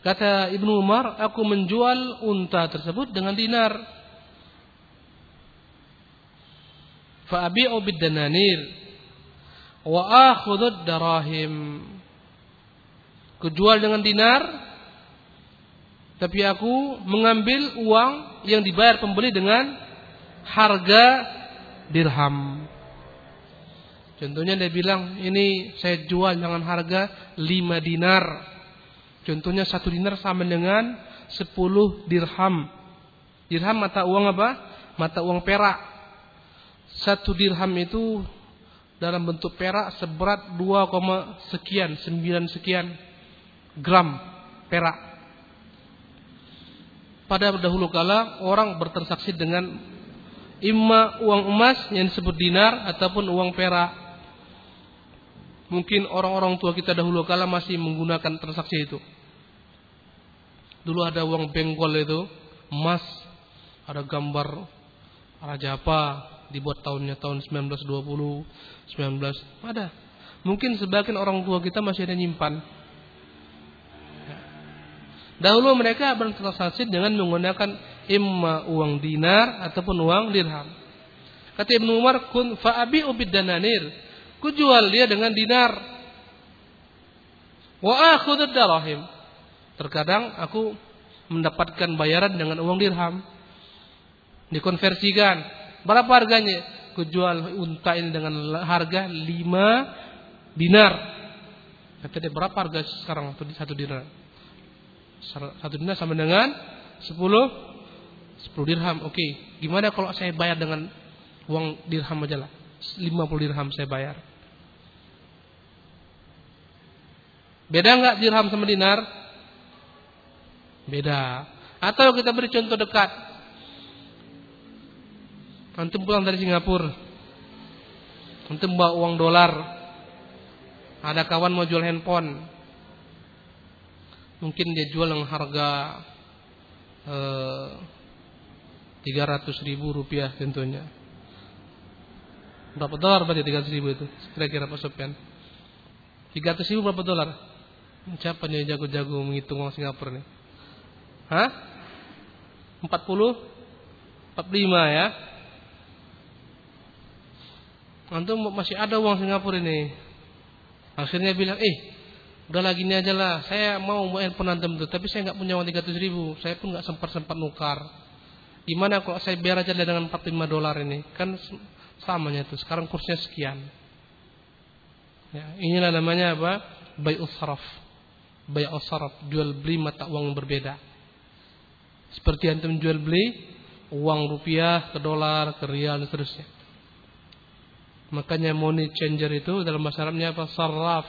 Kata Ibnu Umar aku menjual unta tersebut dengan dinar. Fa abi'u bid dananir wa akhudud darahim kujual dengan dinar tapi aku mengambil uang yang dibayar pembeli dengan harga dirham. Contohnya dia bilang ini saya jual dengan harga 5 dinar contohnya satu dinar sama dengan 10 dirham dirham mata uang apa mata uang perak satu dirham itu dalam bentuk perak seberat 2, sekian 9 sekian gram perak. Pada dahulu kala orang bertransaksi dengan imma uang emas yang disebut dinar ataupun uang perak. Mungkin orang-orang tua kita dahulu kala masih menggunakan transaksi itu. Dulu ada uang benggol itu emas, ada gambar Raja apa, dibuat tahunnya tahun 1920, 19 ada. Mungkin sebagian orang tua kita masih ada nyimpan. Dahulu mereka bertransaksi dengan menggunakan imma uang dinar ataupun uang dirham. Kata Ibnu Umar, "Kun fa'abi ubid dananir." Kujual dia dengan dinar. Wa akhudud darahim. Terkadang aku mendapatkan bayaran dengan uang dirham. Dikonversikan Berapa harganya? Kujual unta ini dengan harga 5 dinar. Kata dia berapa harga sekarang satu dinar? Satu dinar sama dengan 10 10 dirham. Oke, okay. gimana kalau saya bayar dengan uang dirham aja lah. 50 dirham saya bayar. Beda nggak dirham sama dinar? Beda. Atau kita beri contoh dekat. Antum pulang dari Singapura. Antum bawa uang dolar. Ada kawan mau jual handphone. Mungkin dia jual dengan harga eh, tiga ratus ribu rupiah tentunya. Berapa dolar berarti tiga ratus ribu itu? Kira-kira Pak. Tiga ratus ribu berapa dolar? Siapa nih jago-jago menghitung uang Singapura nih? Hah? Empat puluh? Empat lima ya? antum masih ada uang Singapura ini. Akhirnya bilang, eh, udah lagi ini aja lah. Saya mau handphone antum tuh, tapi saya nggak punya uang 300 ribu. Saya pun nggak sempat sempat nukar. Gimana kalau saya bayar aja dengan 45 dolar ini? Kan samanya itu. Sekarang kursnya sekian. Ya, inilah namanya apa? Bai'us saraf. Bai'us saraf, jual beli mata uang yang berbeda. Seperti antum jual beli uang rupiah ke dolar, ke rial dan seterusnya. Makanya money changer itu dalam bahasa Arabnya apa? Sarraf.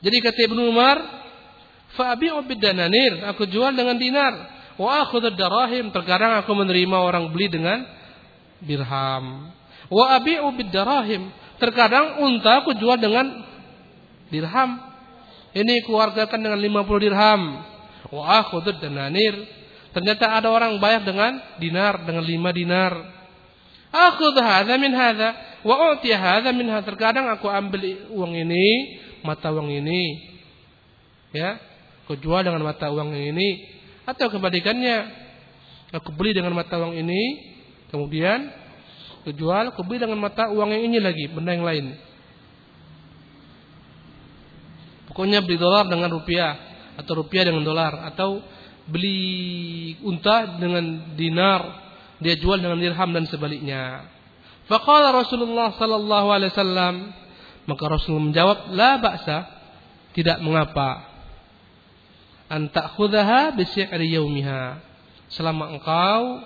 Jadi kata Ibnu Umar, "Fa'abi'u bidananir, aku jual dengan dinar, wa akhudhu darahim." Terkadang aku menerima orang beli dengan dirham. Wa abi'u bidarahim. Terkadang unta aku jual dengan dirham. Ini keluargakan dengan 50 dirham. Wa akhudhu dananir. Ternyata ada orang bayar dengan dinar, dengan 5 dinar. Akhudh hadha min hadha wa hadha min hadha. Terkadang aku ambil uang ini, mata uang ini. Ya, aku jual dengan mata uang ini atau kebalikannya. Aku beli dengan mata uang ini, kemudian aku jual, aku beli dengan mata uang yang ini lagi, benda yang lain. Pokoknya beli dolar dengan rupiah atau rupiah dengan dolar atau beli unta dengan dinar dia jual dengan dirham dan sebaliknya. Faqala Rasulullah sallallahu alaihi wasallam, maka Rasul menjawab, "La ba'sa." Tidak mengapa. An ta'khudhaha bi si'ri yaumiha. Selama engkau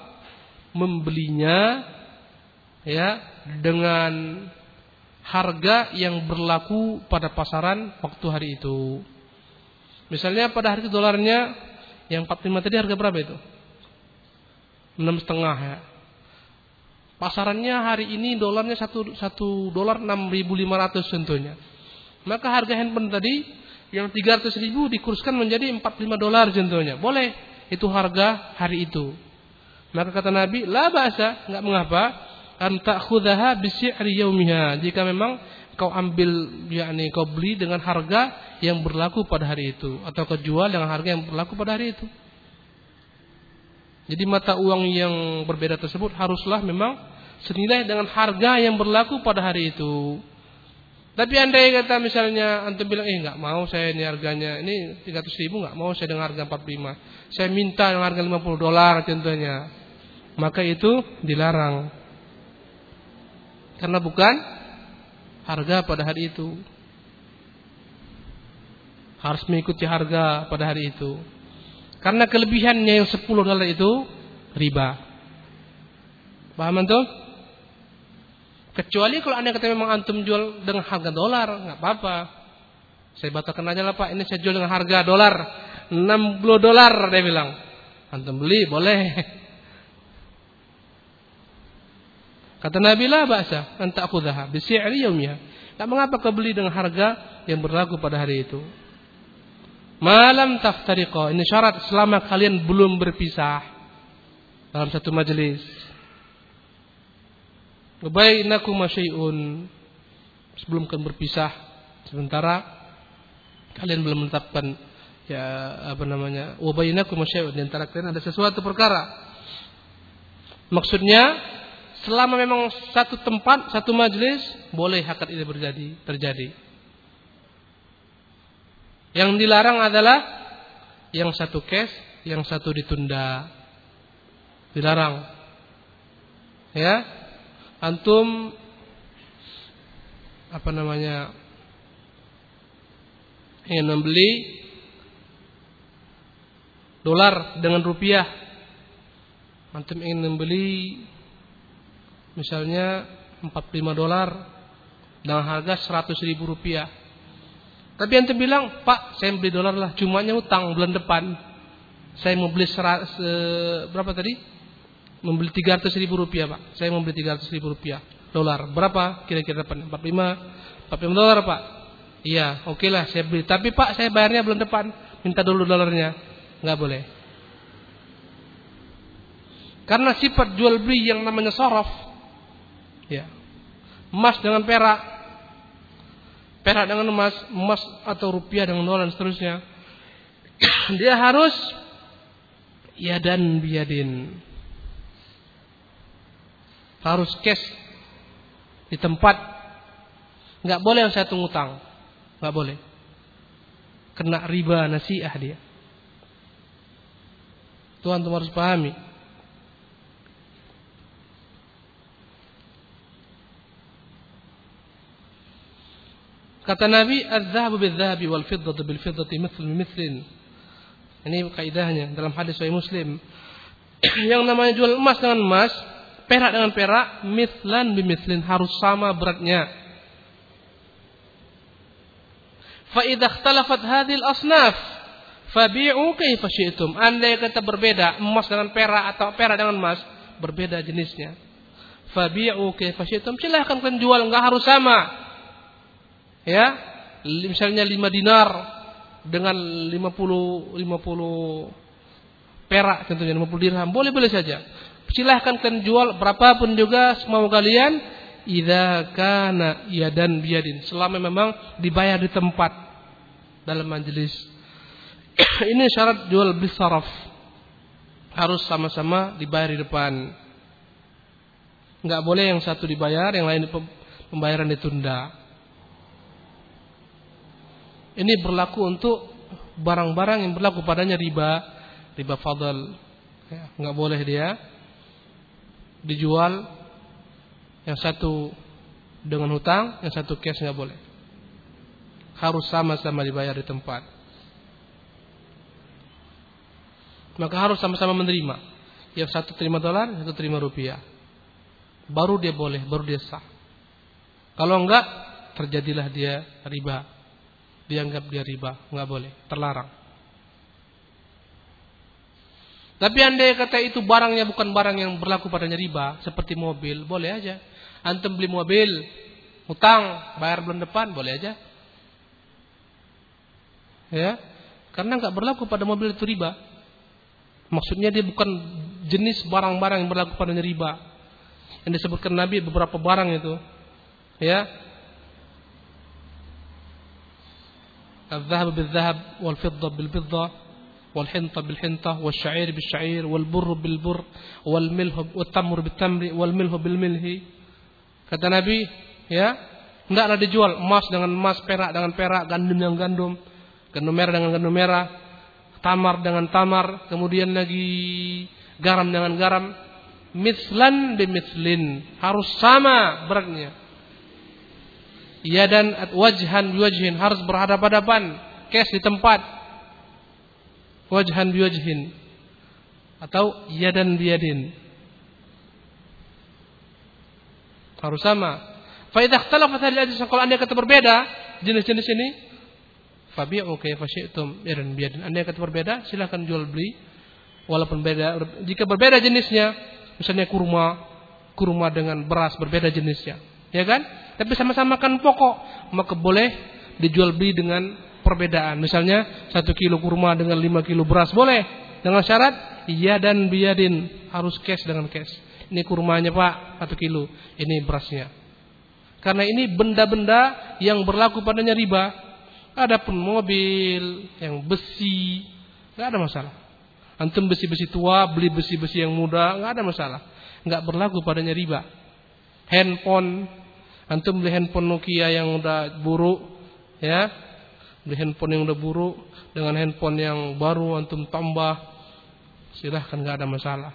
membelinya ya dengan harga yang berlaku pada pasaran waktu hari itu. Misalnya pada hari itu dolarnya yang 45 tadi harga berapa itu? enam setengah ya. Pasarannya hari ini dolarnya satu satu dolar enam ribu lima ratus tentunya. Maka harga handphone tadi yang tiga ratus ribu dikurskan menjadi empat lima dolar contohnya. Boleh itu harga hari itu. Maka kata Nabi, la bahasa nggak mengapa anta khudaha bisi'ri yaumiha. Jika memang kau ambil yakni kau beli dengan harga yang berlaku pada hari itu atau kau jual dengan harga yang berlaku pada hari itu. Jadi mata uang yang berbeda tersebut haruslah memang senilai dengan harga yang berlaku pada hari itu. Tapi andai kata misalnya antum bilang, eh nggak mau saya ini harganya ini 300 ribu nggak mau saya dengan harga 45. Saya minta dengan harga 50 dolar contohnya. Maka itu dilarang. Karena bukan harga pada hari itu. Harus mengikuti harga pada hari itu. Karena kelebihannya yang 10 dolar itu riba. Paham antum? Kecuali kalau anda kata memang antum jual dengan harga dolar, nggak apa-apa. Saya batalkan aja lah pak, ini saya jual dengan harga dolar 60 dolar dia bilang. Antum beli boleh. Kata Nabi lah bahasa, anta aku dah bisi'ri yaumnya. Tak mengapa kau beli dengan harga yang berlaku pada hari itu. Malam taftariqa. Ini syarat selama kalian belum berpisah dalam satu majelis. Bainakum masyai'un. Sebelum kalian berpisah sementara kalian belum menetapkan ya apa namanya wa bainakum masyai'un di antara kalian ada sesuatu perkara. Maksudnya selama memang satu tempat, satu majelis boleh akad ini terjadi, terjadi. Yang dilarang adalah yang satu cash, yang satu ditunda. Dilarang. Ya. Antum apa namanya? ingin membeli dolar dengan rupiah. Antum ingin membeli misalnya 45 dolar dengan harga 100 ribu rupiah tapi ente bilang, Pak, saya beli dolar lah, cumanya utang bulan depan. Saya mau beli serat, se, berapa tadi? Membeli 300 ribu rupiah, Pak. Saya mau beli 300 ribu rupiah dolar. Berapa kira-kira depan? 45, 45 dolar, Pak. Iya, oke okay lah, saya beli. Tapi Pak, saya bayarnya bulan depan. Minta dulu dolarnya. Nggak boleh. Karena sifat jual beli yang namanya sorof, ya, emas dengan perak perak dengan emas, emas atau rupiah dengan dolar dan seterusnya. Dia harus ya dan biadin. Harus cash di tempat. Nggak boleh saya tunggu utang. Nggak boleh. Kena riba nasiah dia. Itu antum harus pahami. Kata Nabi, "Az-zahabu bil-zahabi wal fiddatu bil-fiddati mithl mithlin." Ini kaidahnya dalam hadis Sahih Muslim. Yang namanya jual emas dengan emas, perak dengan perak, mithlan bimithlin harus sama beratnya. Fa idza ikhtalafat hadhil asnaf fabi'u kaifa syi'tum. Andai kata berbeda emas dengan perak atau perak dengan emas, berbeda jenisnya. Fabi'u kaifa syi'tum. Silahkan kalian jual enggak harus sama ya? Misalnya 5 dinar dengan 50 50 perak tentunya 50 dirham boleh boleh saja. Silahkan kalian jual berapapun juga semau kalian idza kana yadan biadin selama memang dibayar di tempat dalam majelis ini syarat jual beli saraf. Harus sama-sama dibayar di depan. Nggak boleh yang satu dibayar yang lain pembayaran ditunda ini berlaku untuk barang-barang yang berlaku padanya riba, riba fadl. Ya, nggak boleh dia dijual yang satu dengan hutang, yang satu cash nggak boleh. Harus sama-sama dibayar di tempat. Maka harus sama-sama menerima. Yang satu terima dolar, satu terima rupiah. Baru dia boleh, baru dia sah. Kalau enggak, terjadilah dia riba dianggap dia riba, nggak boleh, terlarang. Tapi andai kata itu barangnya bukan barang yang berlaku padanya riba, seperti mobil, boleh aja. Antum beli mobil, hutang, bayar bulan depan, boleh aja. Ya, karena nggak berlaku pada mobil itu riba. Maksudnya dia bukan jenis barang-barang yang berlaku padanya riba. Yang disebutkan Nabi beberapa barang itu, ya, الذهب بالذهب والفضة بالفضة والحنطة بالحنطة والشعير بالشعير والبر بالبر والملح والتمر بالتمر والملح بالملح kata Nabi ya hendaklah dijual emas dengan emas perak dengan perak gandum dengan gandum gandum merah dengan gandum merah tamar dengan tamar kemudian lagi garam dengan garam mislan bimislin harus sama beratnya dan wajhan biwajhin harus berhadapan-hadapan. Kes di tempat. Wajhan biwajhin. Atau yadan biyadin. Harus sama. Fa idza ikhtalafat hadhihi al-ajnas kalau anda kata berbeda jenis-jenis ini fabi'u kayfa syi'tum yadan biyadin. Anda kata berbeda silakan jual beli. Walaupun beda jika berbeda jenisnya misalnya kurma kurma dengan beras berbeda jenisnya ya kan tapi sama-sama kan pokok, maka boleh dijual beli dengan perbedaan. Misalnya satu kilo kurma dengan lima kilo beras boleh dengan syarat iya dan biadin harus cash dengan cash. Ini kurmanya pak satu kilo, ini berasnya. Karena ini benda-benda yang berlaku padanya riba. Adapun mobil yang besi, nggak ada masalah. Antum besi-besi tua, beli besi-besi yang muda, nggak ada masalah. Nggak berlaku padanya riba. Handphone Antum beli handphone Nokia yang udah buruk, ya, beli handphone yang udah buruk dengan handphone yang baru antum tambah, silahkan nggak ada masalah.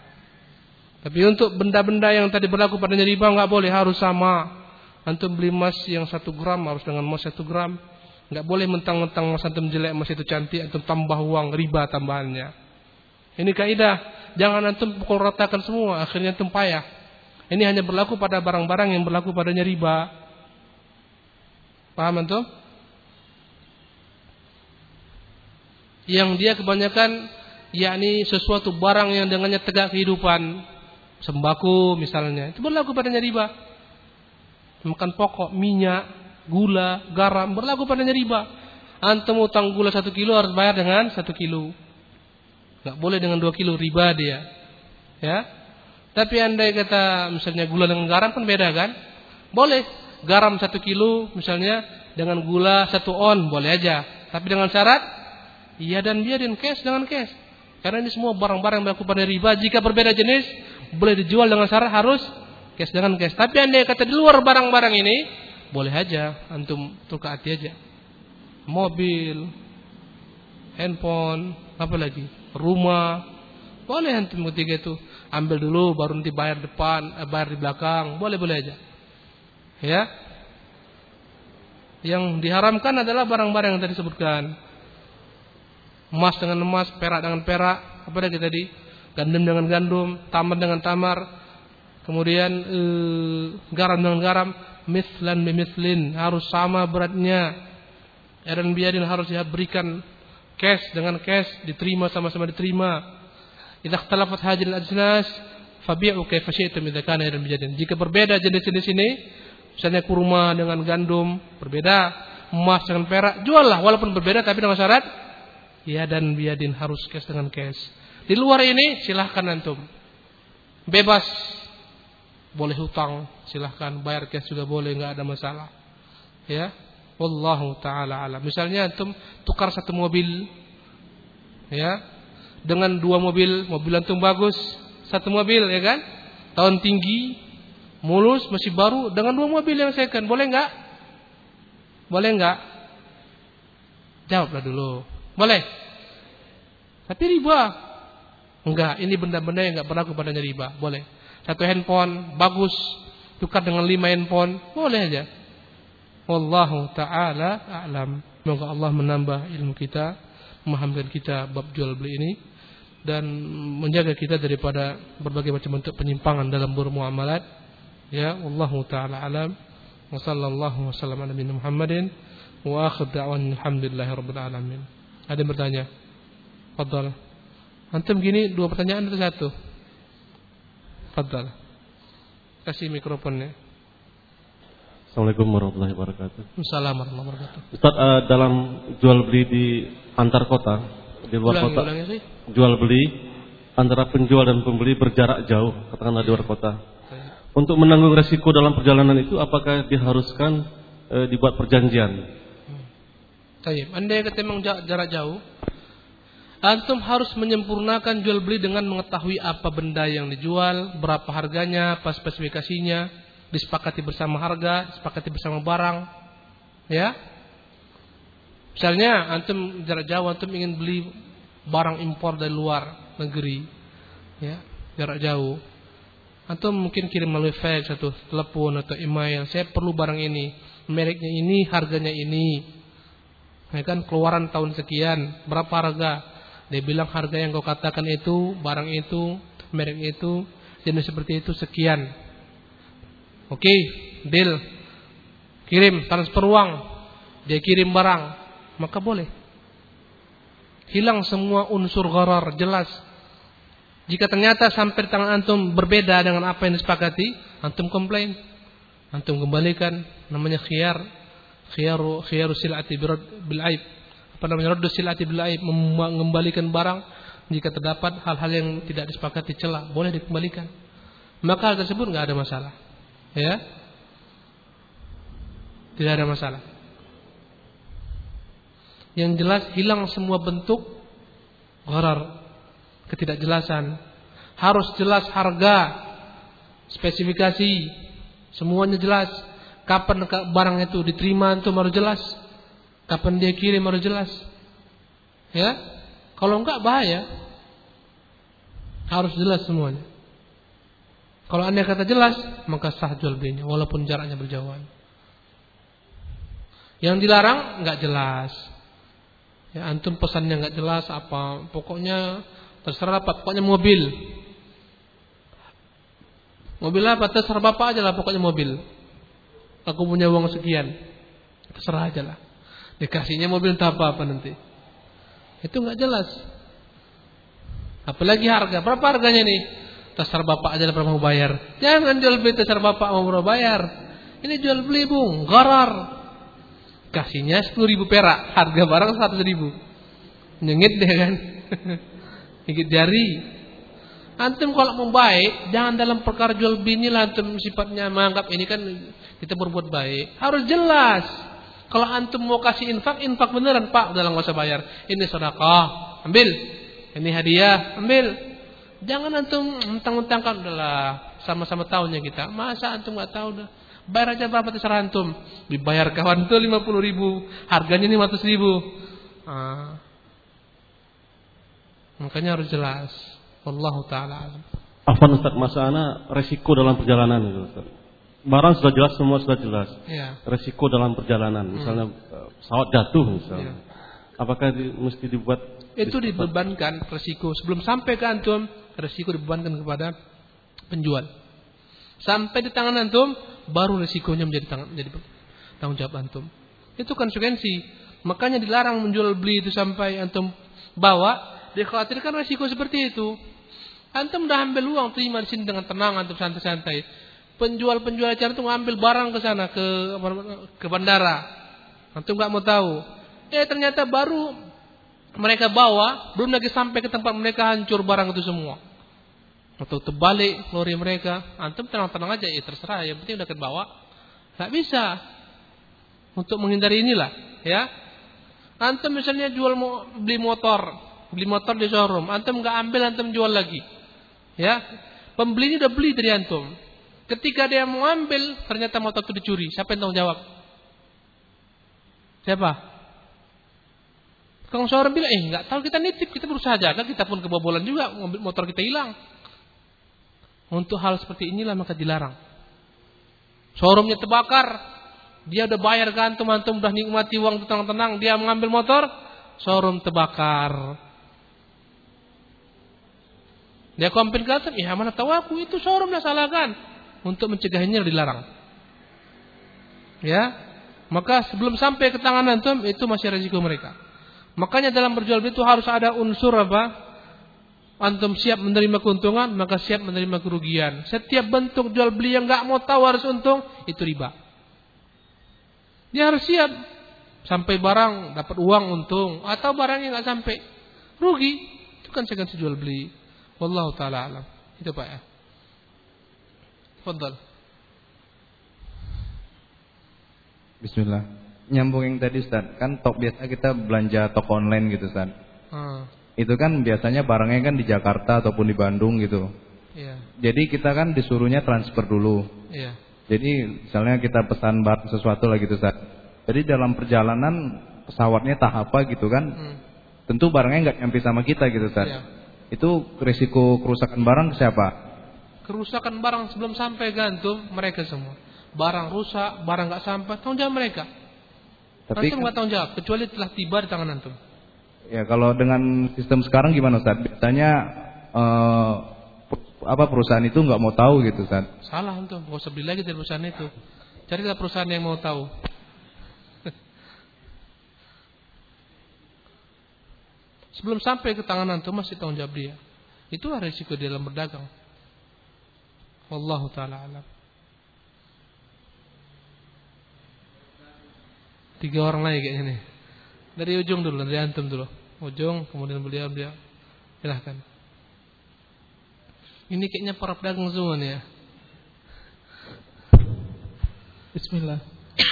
Tapi untuk benda-benda yang tadi berlaku pada riba nggak boleh harus sama. Antum beli emas yang satu gram harus dengan emas satu gram. Nggak boleh mentang-mentang emas antum jelek emas itu cantik antum tambah uang riba tambahannya. Ini kaidah. Jangan antum pukul ratakan semua akhirnya antum payah. Ini hanya berlaku pada barang-barang yang berlaku padanya riba. Paham antum? Yang dia kebanyakan yakni sesuatu barang yang dengannya tegak kehidupan, sembako misalnya, itu berlaku padanya riba. Makan pokok, minyak, gula, garam berlaku padanya riba. Antum utang gula satu kilo harus bayar dengan satu kilo. Gak boleh dengan dua kilo riba dia. Ya, tapi andai kata misalnya gula dengan garam kan beda kan? Boleh. Garam satu kilo misalnya dengan gula satu on boleh aja. Tapi dengan syarat iya dan biarin cash dengan cash. Karena ini semua barang-barang yang berlaku pada riba. Jika berbeda jenis boleh dijual dengan syarat harus cash dengan cash. Tapi andai kata di luar barang-barang ini boleh aja antum tukar hati aja. Mobil, handphone, apa lagi? Rumah, Boleh antum ketika itu ambil dulu baru nanti bayar depan, eh, bayar di belakang, boleh-boleh aja. Ya. Yang diharamkan adalah barang-barang yang tadi sebutkan. Emas dengan emas, perak dengan perak, apa lagi tadi? Gandum dengan gandum, tamar dengan tamar, kemudian eh, garam dengan garam, mislan bimislin, harus sama beratnya. Eran biadin harus diberikan cash dengan cash, diterima sama-sama diterima. Idza ikhtalafat hadhihi al-ajnas fabi'u kaifa syi'tum idza kana eran biadin. Jika berbeda jenis-jenis ini, misalnya kurma dengan gandum, berbeda, emas dengan perak, juallah walaupun berbeda tapi dengan syarat ya dan biadin harus cash dengan cash. Di luar ini silahkan antum. Bebas. Boleh hutang, silahkan bayar cash juga boleh, nggak ada masalah. Ya, Wallahu taala alam. Misalnya antum tukar satu mobil ya dengan dua mobil, mobil antum bagus, satu mobil ya kan? Tahun tinggi, mulus, masih baru dengan dua mobil yang second, boleh enggak? Boleh enggak? Jawablah dulu. Boleh. Tapi riba. Enggak, ini benda-benda yang enggak berlaku padanya riba. Boleh. Satu handphone bagus, tukar dengan lima handphone, boleh aja. Wallahu taala a'lam. Semoga Allah menambah ilmu kita, memahamkan kita bab jual beli ini dan menjaga kita daripada berbagai macam bentuk penyimpangan dalam bermuamalat. Ya, wallahu taala alam. Wa sallallahu wasallam ala nabiyina Muhammadin wa akhir da'wan alhamdulillahi rabbil alamin. Ada yang bertanya? Fadal. Antum gini dua pertanyaan atau satu? Fadal. Kasih mikrofonnya. Assalamualaikum warahmatullahi wabarakatuh. Assalamualaikum warahmatullahi wabarakatuh. Ustaz, uh, dalam jual beli di antar kota, di luar Ulangi, kota, ulangi sih. jual beli antara penjual dan pembeli berjarak jauh, katakanlah di luar kota. Untuk menanggung resiko dalam perjalanan itu, apakah diharuskan uh, dibuat perjanjian? Tayyib. Anda yang kata memang ja- jarak jauh, antum harus menyempurnakan jual beli dengan mengetahui apa benda yang dijual, berapa harganya, apa spesifikasinya, disepakati bersama harga, disepakati bersama barang. Ya. Misalnya antum jarak jauh antum ingin beli barang impor dari luar negeri. Ya, jarak jauh. Antum mungkin kirim melalui fax atau telepon atau email, saya perlu barang ini, mereknya ini, harganya ini. Ya kan keluaran tahun sekian, berapa harga? Dia bilang harga yang kau katakan itu, barang itu, merek itu, jenis seperti itu sekian. Oke, deal. Kirim transfer uang. Dia kirim barang, maka boleh. Hilang semua unsur gharar, jelas. Jika ternyata sampai tangan antum berbeda dengan apa yang disepakati, antum komplain. Antum kembalikan namanya khiyar. Khiyaru khiyaru silati bil aib. Apa namanya? Raddu silati bil mengembalikan barang jika terdapat hal-hal yang tidak disepakati celah, boleh dikembalikan. Maka hal tersebut nggak ada masalah. Ya. Tidak ada masalah. Yang jelas hilang semua bentuk gharar, ketidakjelasan. Harus jelas harga, spesifikasi, semuanya jelas. Kapan barang itu diterima itu harus jelas. Kapan dia kirim harus jelas. Ya. Kalau enggak bahaya. Harus jelas semuanya. Kalau anda kata jelas, maka sah jual belinya walaupun jaraknya berjauhan. Yang dilarang nggak jelas. Ya antum pesannya nggak jelas apa, pokoknya terserah apa, pokoknya mobil. Mobil apa terserah bapak aja lah pokoknya mobil. Aku punya uang sekian, terserah aja lah. Dikasihnya mobil entah apa apa nanti. Itu nggak jelas. Apalagi harga, berapa harganya nih? Terserah bapak aja lah berapa mau bayar. Jangan jual beli terserah bapak mau berapa bayar. Ini jual beli bung, garar. Kasihnya sepuluh ribu perak, harga barang seratus ribu. Nyengit deh kan. Gigit jari. Antum kalau mau baik, jangan dalam perkara jual beli lah antum sifatnya menganggap ini kan kita berbuat baik. Harus jelas. Kalau antum mau kasih infak, infak beneran pak, dalam nggak usah bayar. Ini sedekah, ambil. Ini hadiah, ambil. Jangan antum mentang-mentangkan udahlah sama-sama tahunya kita. Masa antum nggak tahu dah. Bayar aja berapa terserah antum. Dibayar kawan tuh 50 ribu. Harganya 500 ribu. Ah. Makanya harus jelas. Wallahu taala alam. Afan Ustaz, masalah resiko dalam perjalanan itu Ustaz. Barang sudah jelas, semua sudah jelas. Ya. Resiko dalam perjalanan, misalnya eh, pesawat jatuh misalnya. Ya. Apakah di- mesti dibuat Itu dibebankan resiko sebelum sampai ke antum, resiko dibebankan kepada penjual. Sampai di tangan antum, baru resikonya menjadi tangan menjadi tanggung jawab antum. Itu konsekuensi. Makanya dilarang menjual beli itu sampai antum bawa, dikhawatirkan resiko seperti itu. Antum udah ambil uang terima di sini dengan tenang antum santai-santai. Penjual-penjual acara itu ngambil barang ke sana ke ke bandara. Antum nggak mau tahu. Eh ternyata baru mereka bawa, belum lagi sampai ke tempat mereka hancur barang itu semua. Atau terbalik lori mereka, antum tenang-tenang aja, ya terserah, yang penting udah ke bawa. Nggak bisa. Untuk menghindari inilah, ya. Antum misalnya jual mo- beli motor, beli motor di showroom, antum nggak ambil, antum jual lagi, ya. Pembeli ini udah beli dari antum. Ketika dia mau ambil, ternyata motor itu dicuri. Siapa yang tanggung jawab? Siapa? Tukang showroom bilang, eh nggak tahu kita nitip, kita berusaha jaga, kita pun kebobolan juga, motor kita hilang. Untuk hal seperti inilah maka dilarang. Showroomnya terbakar, dia udah bayar ke antum, antum udah nikmati uang tenang-tenang, dia mengambil motor, showroom terbakar. Dia komplain ke ya mana tahu aku itu showroom lah salahkan. Untuk mencegahnya dilarang. Ya, maka sebelum sampai ke tangan antum itu masih resiko mereka. Makanya dalam berjual beli itu harus ada unsur apa? Antum siap menerima keuntungan, maka siap menerima kerugian. Setiap bentuk jual beli yang nggak mau tahu harus untung, itu riba. Dia harus siap sampai barang dapat uang untung atau barangnya nggak sampai rugi. Itu kan segan jual beli. Wallahu taala alam. Itu Pak ya. Fadal. Bismillah. Nyambung yang tadi Ustaz, kan tok biasa kita belanja toko online gitu Ustaz. Ah, Itu kan biasanya barangnya kan di Jakarta ataupun di Bandung gitu. iya, Jadi kita kan disuruhnya transfer dulu. iya. Jadi misalnya kita pesan barang sesuatu lagi gitu Ustaz. Jadi dalam perjalanan pesawatnya tahap apa gitu kan. Hmm. Tentu barangnya nggak nyampe sama kita gitu Ustaz. Iya. Itu risiko kerusakan barang ke siapa? Kerusakan barang sebelum sampai gantung mereka semua. Barang rusak, barang nggak sampai, tanggung jawab mereka. Tapi antum nggak tanggung jawab kecuali telah tiba di tangan antum. Ya kalau dengan sistem sekarang gimana Ustaz? Biasanya eh, apa perusahaan itu nggak mau tahu gitu Ustaz. Salah antum, nggak usah beli lagi dari perusahaan itu. Carilah perusahaan yang mau tahu. Sebelum sampai ke tangan antum masih tanggung jawab dia. Itulah risiko di dalam berdagang. Wallahu taala alam. Tiga orang lagi kayaknya nih. Dari ujung dulu, dari antum dulu. Ujung, kemudian beliau beliau. Silahkan. Ini kayaknya para pedagang semua nih ya. Bismillah.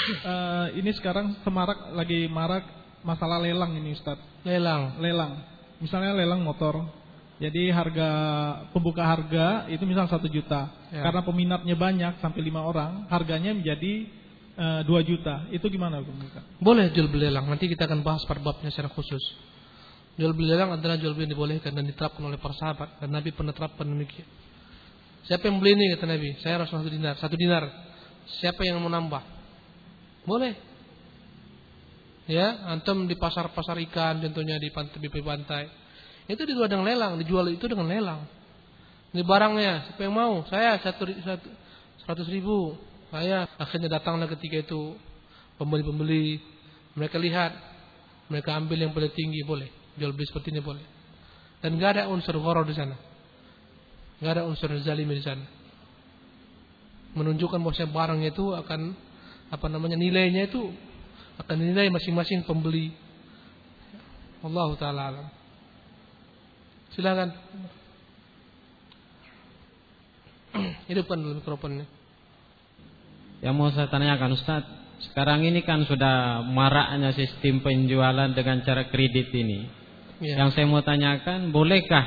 Eh, ini sekarang semarak lagi marak masalah lelang ini Ustadz. Lelang. Lelang. Misalnya lelang motor. Jadi harga pembuka harga itu misal satu juta. Ya. Karena peminatnya banyak sampai lima orang, harganya menjadi 2 juta. Itu gimana pembuka? Boleh jual beli lelang. Nanti kita akan bahas pada babnya secara khusus. Jual beli lelang adalah jual beli yang dibolehkan dan diterapkan oleh para sahabat dan Nabi pernah terapkan demikian. Siapa yang beli ini kata Nabi? Saya harus satu dinar. Satu dinar. Siapa yang mau nambah? Boleh. Ya, antum di pasar-pasar ikan, contohnya di pantai, di pantai. Itu dijual dengan lelang, dijual itu dengan lelang. Ini barangnya, siapa yang mau? Saya satu, satu seratus ribu. Saya akhirnya datanglah ketika itu pembeli-pembeli. Mereka lihat, mereka ambil yang paling tinggi boleh. Jual beli seperti ini boleh. Dan nggak ada unsur horor di sana. nggak ada unsur zalim di sana. Menunjukkan bahwa barangnya itu akan apa namanya nilainya itu akan nilai masing-masing pembeli. Allah taala alam. Silakan. Hidupkan mikrofonnya. Yang mau saya tanyakan Ustaz, sekarang ini kan sudah maraknya sistem penjualan dengan cara kredit ini. Ya. Yang saya mau tanyakan, bolehkah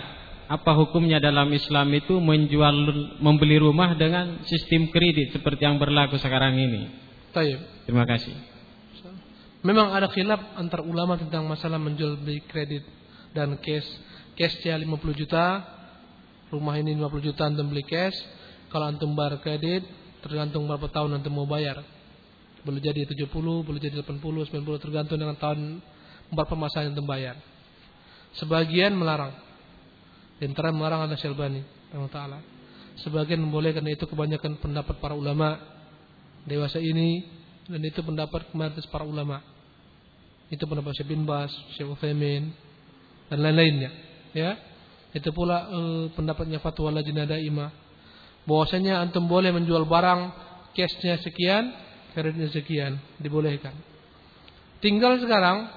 apa hukumnya dalam Islam itu menjual membeli rumah dengan sistem kredit seperti yang berlaku sekarang ini? Taib. Terima kasih. Memang ada khilaf antar ulama tentang masalah menjual beli kredit dan cash. Cashnya 50 juta, Rumah ini 50 juta antum beli cash. Kalau antum bayar kredit, tergantung berapa tahun antum mau bayar. Boleh jadi 70, boleh jadi 80, 90, tergantung dengan tahun berapa masa yang bayar. Sebagian melarang. Di melarang adalah Syalbani, Taala. Sebagian membolehkan itu kebanyakan pendapat para ulama dewasa ini dan itu pendapat mayoritas para ulama. Itu pendapat Syekh bin Bas, Syekh Utsaimin dan lain-lainnya, ya. Itu pula uh, pendapatnya fatwa Lajnah Daimah. Bahwasanya antum boleh menjual barang cashnya sekian, kreditnya sekian, dibolehkan. Tinggal sekarang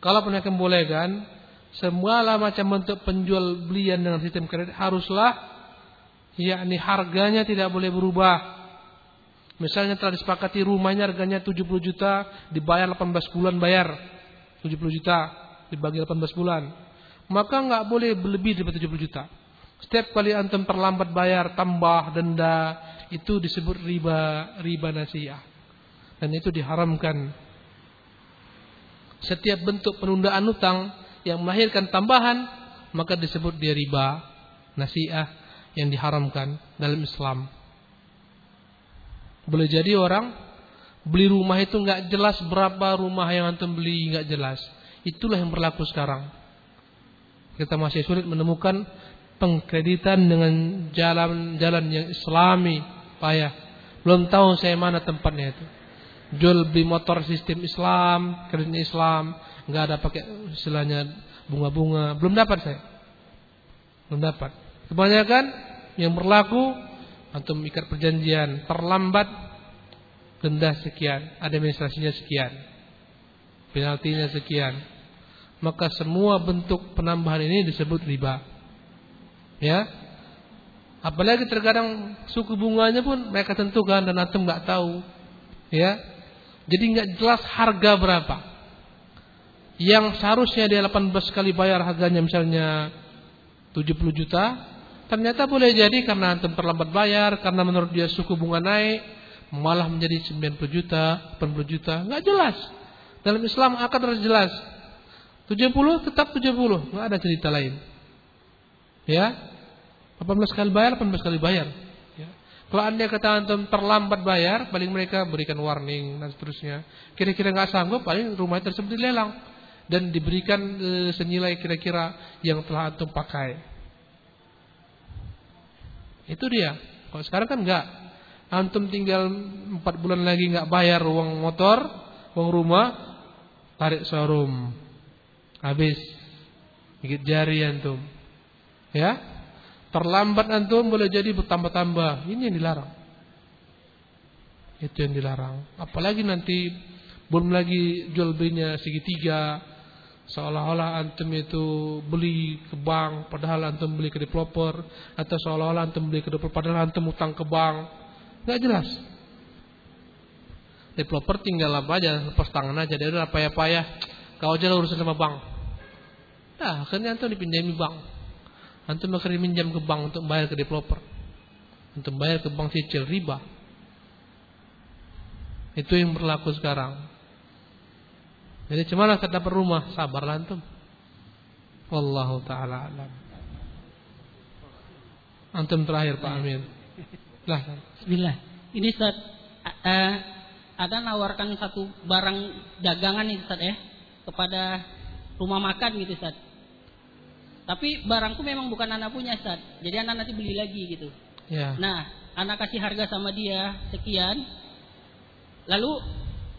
kalau pernah bolehkan semua macam bentuk penjual belian dengan sistem kredit haruslah yakni harganya tidak boleh berubah. Misalnya telah disepakati rumahnya harganya 70 juta, dibayar 18 bulan bayar. 70 juta dibagi 18 bulan maka nggak boleh lebih dari 70 juta. Setiap kali antum terlambat bayar tambah denda itu disebut riba riba nasiah dan itu diharamkan. Setiap bentuk penundaan utang yang melahirkan tambahan maka disebut dia riba nasiah yang diharamkan dalam Islam. Boleh jadi orang beli rumah itu nggak jelas berapa rumah yang antum beli nggak jelas. Itulah yang berlaku sekarang kita masih sulit menemukan pengkreditan dengan jalan-jalan yang islami payah. Belum tahu saya mana tempatnya itu. Jual beli motor sistem Islam, kredit Islam, nggak ada pakai istilahnya bunga-bunga. Belum dapat saya. Belum dapat. Kebanyakan yang berlaku antum ikat perjanjian terlambat denda sekian, administrasinya sekian, penaltinya sekian maka semua bentuk penambahan ini disebut riba. Ya. Apalagi terkadang suku bunganya pun mereka tentukan dan antum nggak tahu. Ya. Jadi nggak jelas harga berapa. Yang seharusnya dia 18 kali bayar harganya misalnya 70 juta, ternyata boleh jadi karena antum terlambat bayar, karena menurut dia suku bunga naik, malah menjadi 90 juta, 80 juta, nggak jelas. Dalam Islam akan terjelas jelas 70 tetap 70, nggak ada cerita lain. Ya. 18 kali bayar, 18 kali bayar. Ya. Kalau anda kata antum terlambat bayar, paling mereka berikan warning dan seterusnya. Kira-kira nggak sanggup, paling rumah tersebut dilelang dan diberikan e, senilai kira-kira yang telah antum pakai. Itu dia. Kalau sekarang kan nggak. Antum tinggal 4 bulan lagi nggak bayar uang motor, uang rumah, tarik showroom. Habis. Gigit jari antum. Ya. Terlambat antum boleh jadi bertambah-tambah. Ini yang dilarang. Itu yang dilarang. Apalagi nanti belum lagi jual belinya segitiga. Seolah-olah antum itu beli ke bank padahal antum beli ke developer atau seolah-olah antum beli ke developer padahal antum utang ke bank. Enggak jelas. Developer tinggal apa aja, lepas tangan aja. Dia udah payah-payah. Kau aja urusan sama bank. Nah, akhirnya antum dipinjami bank. Antum akhirnya minjam ke bank untuk bayar ke developer. Untuk bayar ke bank cicil riba. Itu yang berlaku sekarang. Jadi cuma kita dapat rumah, sabarlah antum. Wallahu taala alam. Antum terakhir Pak Amir. Lah. Bismillah. Ini Ustaz uh, ada nawarkan satu barang dagangan nih Ustaz ya kepada rumah makan gitu Ustaz. Tapi barangku memang bukan anak punya, Ustaz. Jadi anak nanti beli lagi gitu. Ya. Nah, anak kasih harga sama dia sekian. Lalu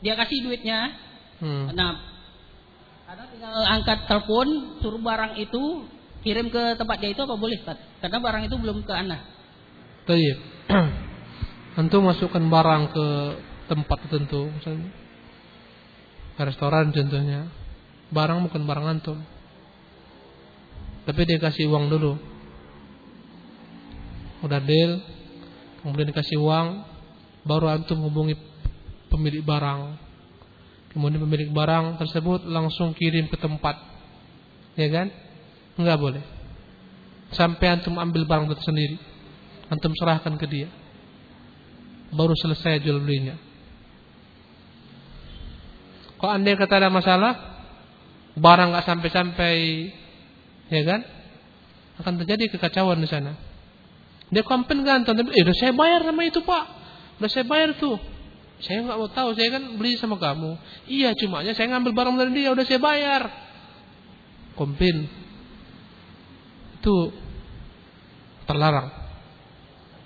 dia kasih duitnya. Hmm. Nah, anak tinggal angkat telepon, suruh barang itu kirim ke tempat dia itu apa boleh, Ustaz? Karena barang itu belum ke anak. Baik. Antum masukkan barang ke tempat tertentu, misalnya restoran contohnya. Barang bukan barang antum. Tapi dia kasih uang dulu. Udah deal, kemudian dikasih uang, baru antum hubungi pemilik barang. Kemudian pemilik barang tersebut langsung kirim ke tempat. Ya kan? Enggak boleh. Sampai antum ambil barang itu sendiri. Antum serahkan ke dia. Baru selesai jual belinya. Kalau anda kata ada masalah, barang nggak sampai-sampai ya kan? akan terjadi kekacauan di sana. Dia komplain kan, tapi eh udah saya bayar sama itu pak, udah saya bayar tuh. Saya nggak mau tahu, saya kan beli sama kamu. Iya, cuma saya ngambil barang dari dia, udah saya bayar. Komplain. Itu terlarang.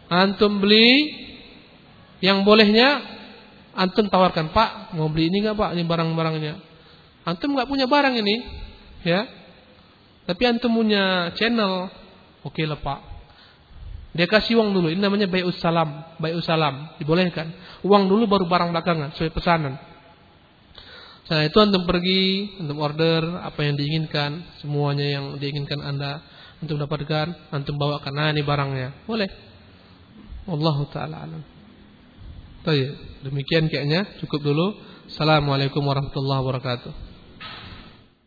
Antum beli yang bolehnya antum tawarkan, "Pak, mau beli ini nggak Pak? Ini barang-barangnya." Antum nggak punya barang ini, ya. Tapi antum punya channel. Oke lah, Pak. Dia kasih uang dulu. Ini namanya bayus salam, bayus salam. Dibolehkan. Uang dulu baru barang belakangan sesuai pesanan. Setelah itu antum pergi, antum order apa yang diinginkan, semuanya yang diinginkan Anda untuk dapatkan, antum bawakan. Nah, ini barangnya. Boleh. Allah taala alam. Baik, demikian kayaknya cukup dulu. Assalamualaikum warahmatullahi wabarakatuh.